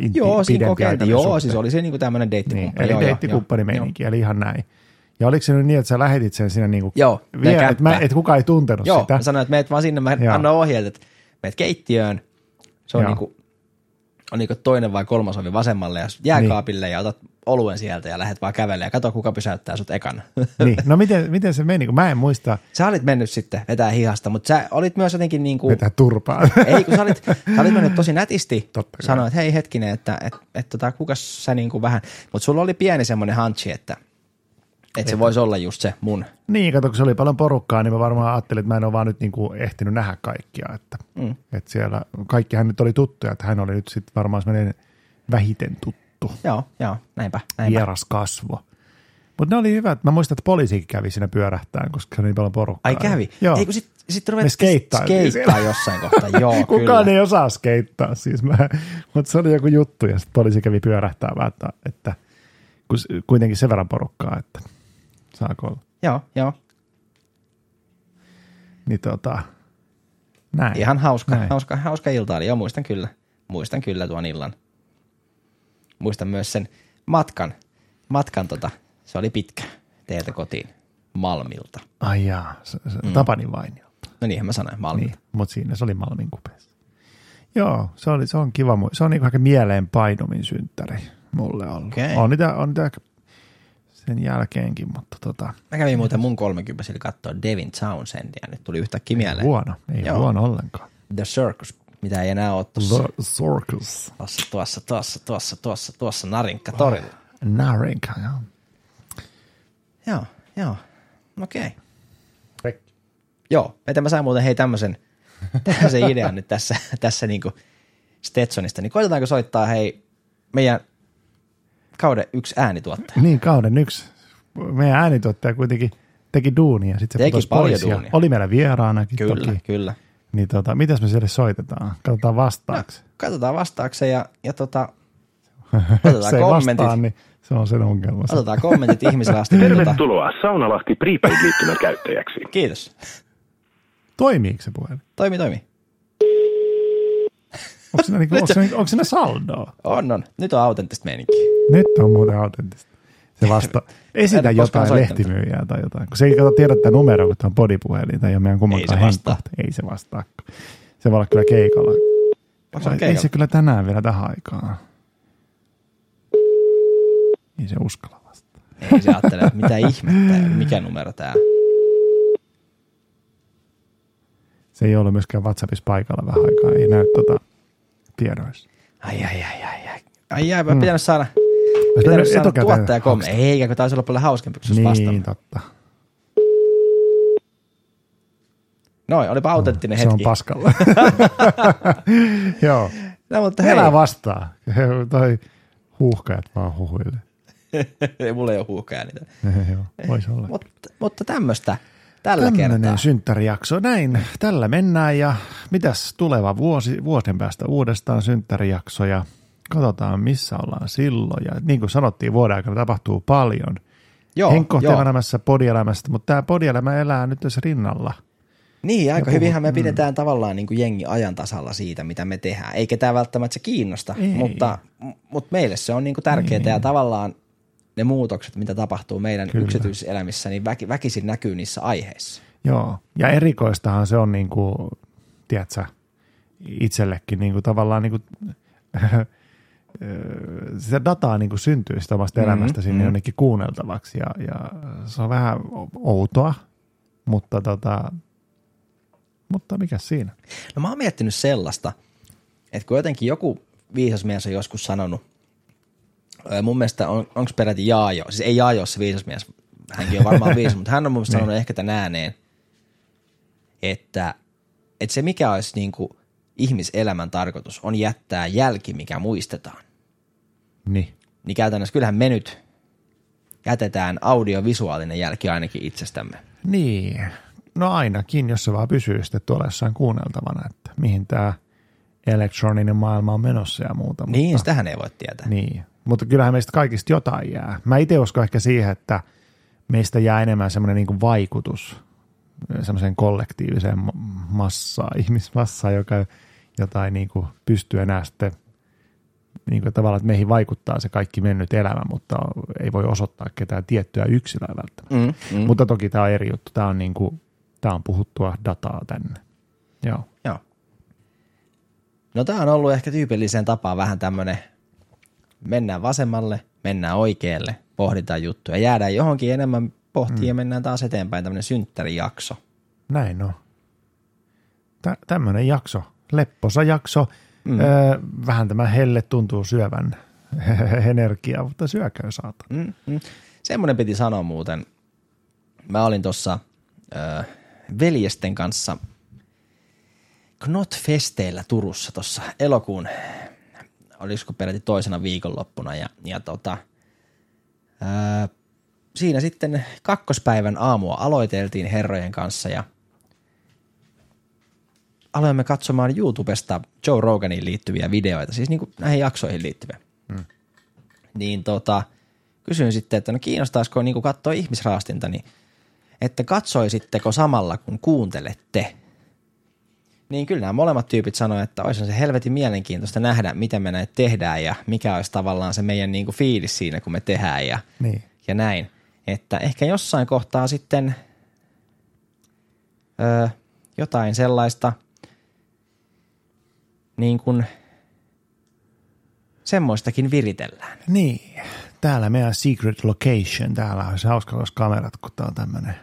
inti, Joo, siinä kokeiltiin, joo, suhde. siis oli se niinku tämmöinen Niin, deittikumppani. eli joo, joo, deittikumppani joo, meininki, eli ihan näin. Ja oliko se nyt niin, että sä lähetit sen sinne niinku Joo, vielä, että, mä, että kukaan ei tuntenut Joo, sitä? mä sanoin, että meet vaan sinne, mä Joo. annan ohjeet, että meet keittiöön. Se on Joo. niinku on niin toinen vai kolmas ovi vasemmalle ja jääkaapille niin. ja otat oluen sieltä ja lähdet vaan kävelemään ja kato kuka pysäyttää sut ekana. *laughs* Niin. No miten, miten se meni, kun mä en muista Sä olit mennyt sitten vetää hihasta, mutta sä olit myös jotenkin niin kuin, vetää turpaa. *laughs* ei kun sä olit, sä olit mennyt tosi nätisti, Totta sanoit, hei hetkinen, että et, et, tota, kukas sä niin kuin vähän, mutta sulla oli pieni semmoinen hunchi, että, että se voisi olla just se mun. Niin, kato, kun se oli paljon porukkaa, niin mä varmaan ajattelin, että mä en ole vaan nyt niin kuin ehtinyt nähdä kaikkia. Että, mm. että siellä kaikkihan nyt oli tuttuja, että hän oli nyt sitten varmaan semmoinen vähiten tuttu, Joo, joo, näinpä, näinpä. vieras kasvo. Mutta ne oli hyvät. Mä muistan, että poliisikin kävi siinä pyörähtään, koska se oli niin paljon porukkaa. Ai kävi? Joo. Ei kun sit, sit ruvettiin skeittaa siellä. jossain kohtaa, joo *laughs* Kukaan kyllä. ei osaa skeittaa siis. Mä, mutta se oli joku juttu ja sitten poliisi kävi pyörähtäämään, että, että kun s- kuitenkin sen verran porukkaa, että saako olla. Joo, joo. Niin tota, näin. Ihan hauska, Näin. hauska, hauska ilta oli. Joo, muistan kyllä. Muistan kyllä tuon illan. Muistan myös sen matkan. Matkan tota, se oli pitkä teiltä kotiin Malmilta. Ai jaa, se, se mm. Tapani Vainio. No niinhän mä sanoin, Malmilta. Niin, mutta siinä se oli Malmin kupeessa. Joo, se, oli, se on kiva. Se on niin aika mieleen painuvin synttäri mulle ollut. Okei. On, niitä, on niitä sen jälkeenkin, mutta tota, Mä kävin muuten mun 30 eli katsoa Devin Townsendia. Nyt tuli yhtäkkiä mieleen. huono. Ei Joo. huono ollenkaan. The Circus, mitä ei enää ole tuossa, The Circus. tuossa, tuossa, tuossa, tuossa, tuossa, tuossa Narinkka torilla. Narinka, joo. Joo, joo. Okei. Okay. Joo, että mä sain muuten hei tämmöisen, *laughs* tämmöisen idean nyt tässä, tässä niinku Stetsonista, niin koitetaanko soittaa hei meidän kauden yksi äänituottaja. Niin, kauden yksi. Meidän äänituottaja kuitenkin teki duunia. Sitten se Teki putosi paljon pois duunia. Oli meillä vieraanakin Kyllä, toki. kyllä. Niin tota, mitäs me sille soitetaan? Katsotaan vastaaksi. Katsotaan vastaakse ja, ja tota, *laughs* otetaan se kommentit. vastaa, niin se on sen ongelma. Otetaan kommentit ihmisille *laughs* asti. Tervetuloa Saunalahti prepaid-liittymän käyttäjäksi. kiitos. Toimiiko se puhelin? Toimi, toimi. Onko siinä, niinku, *laughs* onko siinä, onko siinä saldoa? On, on. Nyt on autenttista meininkiä. Nyt on muuten autenttista. Se vasta, *laughs* esitä jotain lehtimyyjää tai jotain. Kun se ei kato tiedä tätä numeroa, kun tämä on podipuhelin tai ei ole meidän kummankaan Ei se vastaa. Ei se vastaa. Se voi olla kyllä keikalla. Vai, ei keikalla? se kyllä tänään vielä tähän aikaan. Ei se uskalla vastaa. Ei se ajattele, että mitä ihmettä, mikä numero tää. Se ei ollut myöskään WhatsAppissa paikalla vähän aikaa. Ei näy tota tiedoissa. Ai, ai, ai, ai, ai. Ai, ai, mä mm. pitänyt saada, Pitänyt saada tuottaja komme. haksata. Eikä, kun taisi olla paljon hauskempi, kun Niin, vastannut. totta. Noin, olipa autenttinen Se on hetki. paskalla. *laughs* Joo. No, mutta hei, Elä vastaa. *laughs* Toi huuhkajat vaan huhuille. *laughs* ei, mulla ei ole huuhkaa niitä. Joo, voisi olla. Mutta, mutta tämmöistä tällä kertaa. Tämmöinen synttärijakso. Näin, tällä mennään ja mitäs tuleva vuosi, vuoden päästä uudestaan synttärijakso ja katsotaan missä ollaan silloin. Ja niin kuin sanottiin, vuoden aikana tapahtuu paljon. Joo, Henkko joo. elämässä, podielämästä, mutta tämä podielämä elää nyt tässä rinnalla. Niin, aika Ja hyvinhän me pidetään tavallaan niin kuin jengi ajan tasalla siitä, mitä me tehdään. Eikä tämä välttämättä se kiinnosta, Ei. mutta, mutta meille se on niin kuin tärkeää ja tavallaan ne muutokset, mitä tapahtuu meidän Kyllä. yksityiselämissä, niin väki, väkisin näkyy niissä aiheissa. Joo, ja erikoistahan se on niin kuin, tiedätkö, itsellekin niin kuin tavallaan niin kuin, *laughs* sitä dataa niin kuin syntyy sitä omasta Mhm, elämästä sinne mhm. jonnekin kuunneltavaksi ja, ja se on vähän outoa, mutta, tota, mutta mikä siinä? No mä oon miettinyt sellaista, että kun jotenkin joku viisas mies on joskus sanonut, mun mielestä on, onko peräti Jaajo, siis ei Jaajo se viisas mies, hänkin on varmaan *laughs* viisas, mutta hän on mun mielestä sanonut ehkä tämän ääneen, että, että se mikä olisi niin kuin ihmiselämän tarkoitus on jättää jälki, mikä muistetaan. Niin. Niin käytännössä kyllähän me nyt jätetään audiovisuaalinen jälki ainakin itsestämme. Niin, no ainakin, jos se vaan pysyy sitten tuolla jossain kuunneltavana, että mihin tämä elektroninen maailma on menossa ja muuta. Niin, mutta, sitähän ei voi tietää. Niin, mutta kyllähän meistä kaikista jotain jää. Mä itse uskon ehkä siihen, että meistä jää enemmän semmoinen niin vaikutus semmoiseen kollektiiviseen ma- massaan, ihmismassaan, joka jotain niin kuin pystyy enää sitten niin kuin tavallaan, että meihin vaikuttaa se kaikki mennyt elämä, mutta ei voi osoittaa ketään tiettyä yksilöä välttämättä. Mm, mm. Mutta toki tämä on eri juttu. Tämä on, niin kuin, tämä on puhuttua dataa tänne. Joo. Joo. No tää on ollut ehkä tyypilliseen tapaan vähän tämmönen, mennään vasemmalle, mennään oikealle, pohditaan juttuja, jäädään johonkin enemmän pohtiin mm. ja mennään taas eteenpäin, tämmönen synttärijakso. Näin on. Tä, tämmöinen jakso, lepposa jakso. Mm. Öö, vähän tämä helle tuntuu syövän *laughs* energiaa, mutta syökää saata. Mm, mm. Semmoinen piti sanoa muuten. Mä olin tuossa äh, veljesten kanssa Knot-festeillä Turussa tuossa elokuun, olisiko peräti toisena viikonloppuna ja, ja tota, ää, siinä sitten kakkospäivän aamua aloiteltiin herrojen kanssa ja aloimme katsomaan YouTubesta Joe Roganiin liittyviä videoita, siis niin kuin näihin jaksoihin liittyviä. Hmm. Niin tota, kysyin sitten, että no kiinnostaisiko niin kuin katsoa ihmisraastinta, niin että katsoisitteko samalla kun kuuntelette. Niin kyllä nämä molemmat tyypit sanoivat, että olisi se helvetin mielenkiintoista nähdä, miten me näitä tehdään ja mikä olisi tavallaan se meidän niin kuin fiilis siinä, kun me tehdään ja, Niin. ja näin. Että ehkä jossain kohtaa sitten öö, jotain sellaista niin kuin semmoistakin viritellään. Niin, täällä meidän secret location, täällä on se hauska olisi kamerat, kun tää on tämmönen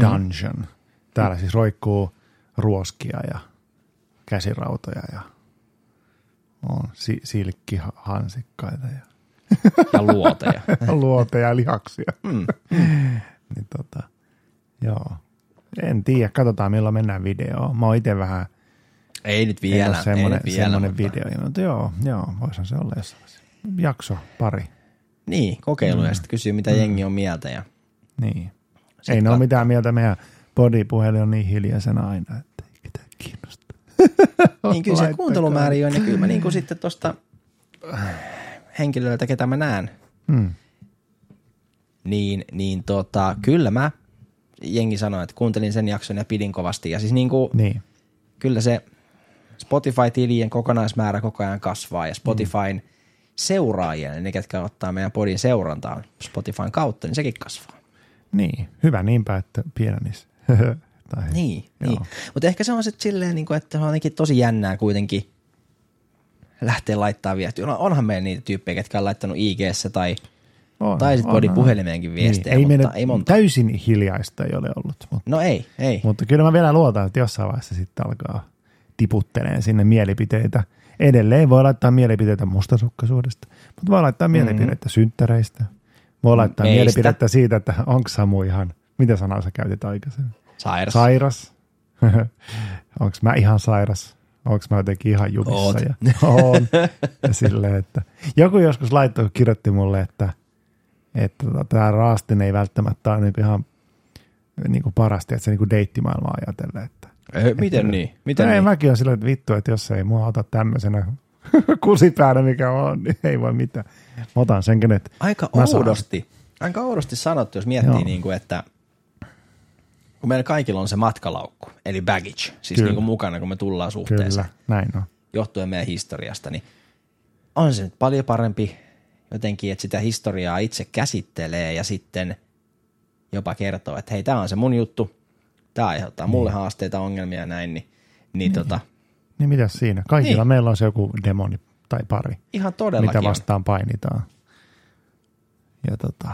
dungeon. Täällä siis roikkuu ruoskia ja käsirautoja ja on si- silkkihansikkaita ja *laughs* Ja luoteja. *laughs* luoteja ja lihaksia. Mm. niin tota, joo. En tiedä, katsotaan milloin mennään videoon. Mä oon itse vähän ei nyt ei vielä. ole semmoinen, ei vielä, semmoinen mutta- video. Mutta joo, joo, voisihan se olla jossain. Jakso, pari. Niin, kokeilu ja sitten kysyy, mitä jengi on mieltä. Ja Niin. ei ne ole mitään mieltä. Meidän bodypuhelin on niin hiljaisena aina, että ei ketään kiinnosta. *laughs* niin kyllä se kuuntelumääri on, ja kyllä mä niin kuin sitten tuosta henkilöiltä, ketä mä näen, Hmm. niin, niin tota, kyllä mä, jengi sanoi, että kuuntelin sen jakson ja pidin kovasti. Ja siis niin kuin, Niin. kyllä se Spotify-tilien kokonaismäärä koko ajan kasvaa ja Spotifyn seuraajien, eli ne ketkä ottaa meidän podin seurantaan Spotifyn kautta, niin sekin kasvaa. Niin, hyvä niinpä, että pienenis. *laughs* tai, Niin, Joo. niin. mutta ehkä se on sitten silleen, niin kuin, että on jotenkin tosi jännää kuitenkin lähteä laittaa viestiä. On- Onhan meillä niitä tyyppejä, ketkä on laittanut ig tai, On, tai sitten podin puhelimeenkin viestejä, niin, ei, mutta ei monta. Täysin hiljaista ei ole ollut, mutta, No ei, ei. mutta kyllä mä vielä luotan, että jossain vaiheessa sitten alkaa tiputtelee sinne mielipiteitä. Edelleen voi laittaa mielipiteitä mustasukkaisuudesta, mutta voi laittaa mielipiteitä synttäreistä. Voi laittaa Meistä. mielipidettä siitä, että onko Samu ihan, mitä sanaa sä käytit aikaisemmin? Sairas. Sairas. *laughs* onko mä ihan sairas? Onko mä jotenkin ihan jumissa? Oot. *laughs* Ja, on. *laughs* ja silleen, että joku joskus laittoi, kirjoitti mulle, että että tota, tämä raastin ei välttämättä ole niinku ihan niin kuin parasti, että se niin kuin deittimaailmaa ajatellen. Että, Eh, Miten niin? Miten ei, niin? mäkin on silleen, että vittu, että jos ei mua ota tämmöisenä *laughs* kusipäänä, mikä on, niin ei voi mitään. Mä otan sen, kenet Aika mä saan. oudosti, aika oudosti sanottu, jos miettii, Joo. niin kuin, että kun meillä kaikilla on se matkalaukku, eli baggage, siis Kyllä. niin kuin mukana, kun me tullaan suhteeseen, Kyllä, näin on. johtuen meidän historiasta, niin on se nyt paljon parempi jotenkin, että sitä historiaa itse käsittelee ja sitten jopa kertoo, että hei, tämä on se mun juttu, tämä aiheuttaa mulle haasteita, ongelmia ja näin, niin, niin, tota, Niin mitäs siinä? Kaikilla Niin. meillä on se joku demoni tai pari, ihan todellakin mitä vastaan painitaan. Ja tota,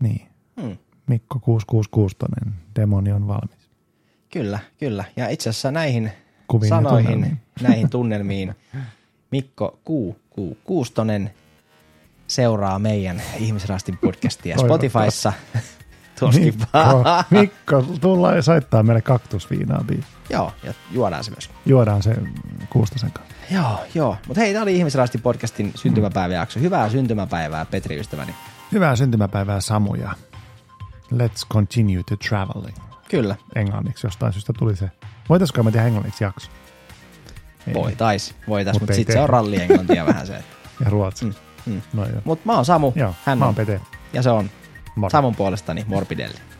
niin. Hmm. Mikko 666 tonen demoni on valmis. Kyllä, kyllä. Ja itse asiassa näihin Kuviin ja sanoihin, tunnelmiin. *laughs* näihin tunnelmiin Mikko Ku, Ku Kuustonen seuraa meidän Ihmisrastin podcastia Spotifyssa. Mikko. Mikko, tulla ja soittaa meille kaktusviinaa. Joo, ja juodaan se myös. Juodaan se Kuustosen kanssa. Joo, joo. Mutta hei, tämä oli Ihmisrastin podcastin syntymäpäiväjakso. Hyvää syntymäpäivää, Petri ystäväni. Hyvää syntymäpäivää Samu ja let's continue to traveling. Kyllä, Englanniksi jostain syystä tuli se. Voitaisko me tehdä englanniksi jakso? Ei. voitais, voitais, Mut mutta ei sitten se on rallienglantia vähän se. *laughs* Ja ruotsi. Mm, mm. No. Mutta mä oon Samu, Joo, hän mä on, oon Pete. ja se on Moro. Samun puolestani Morbidelli.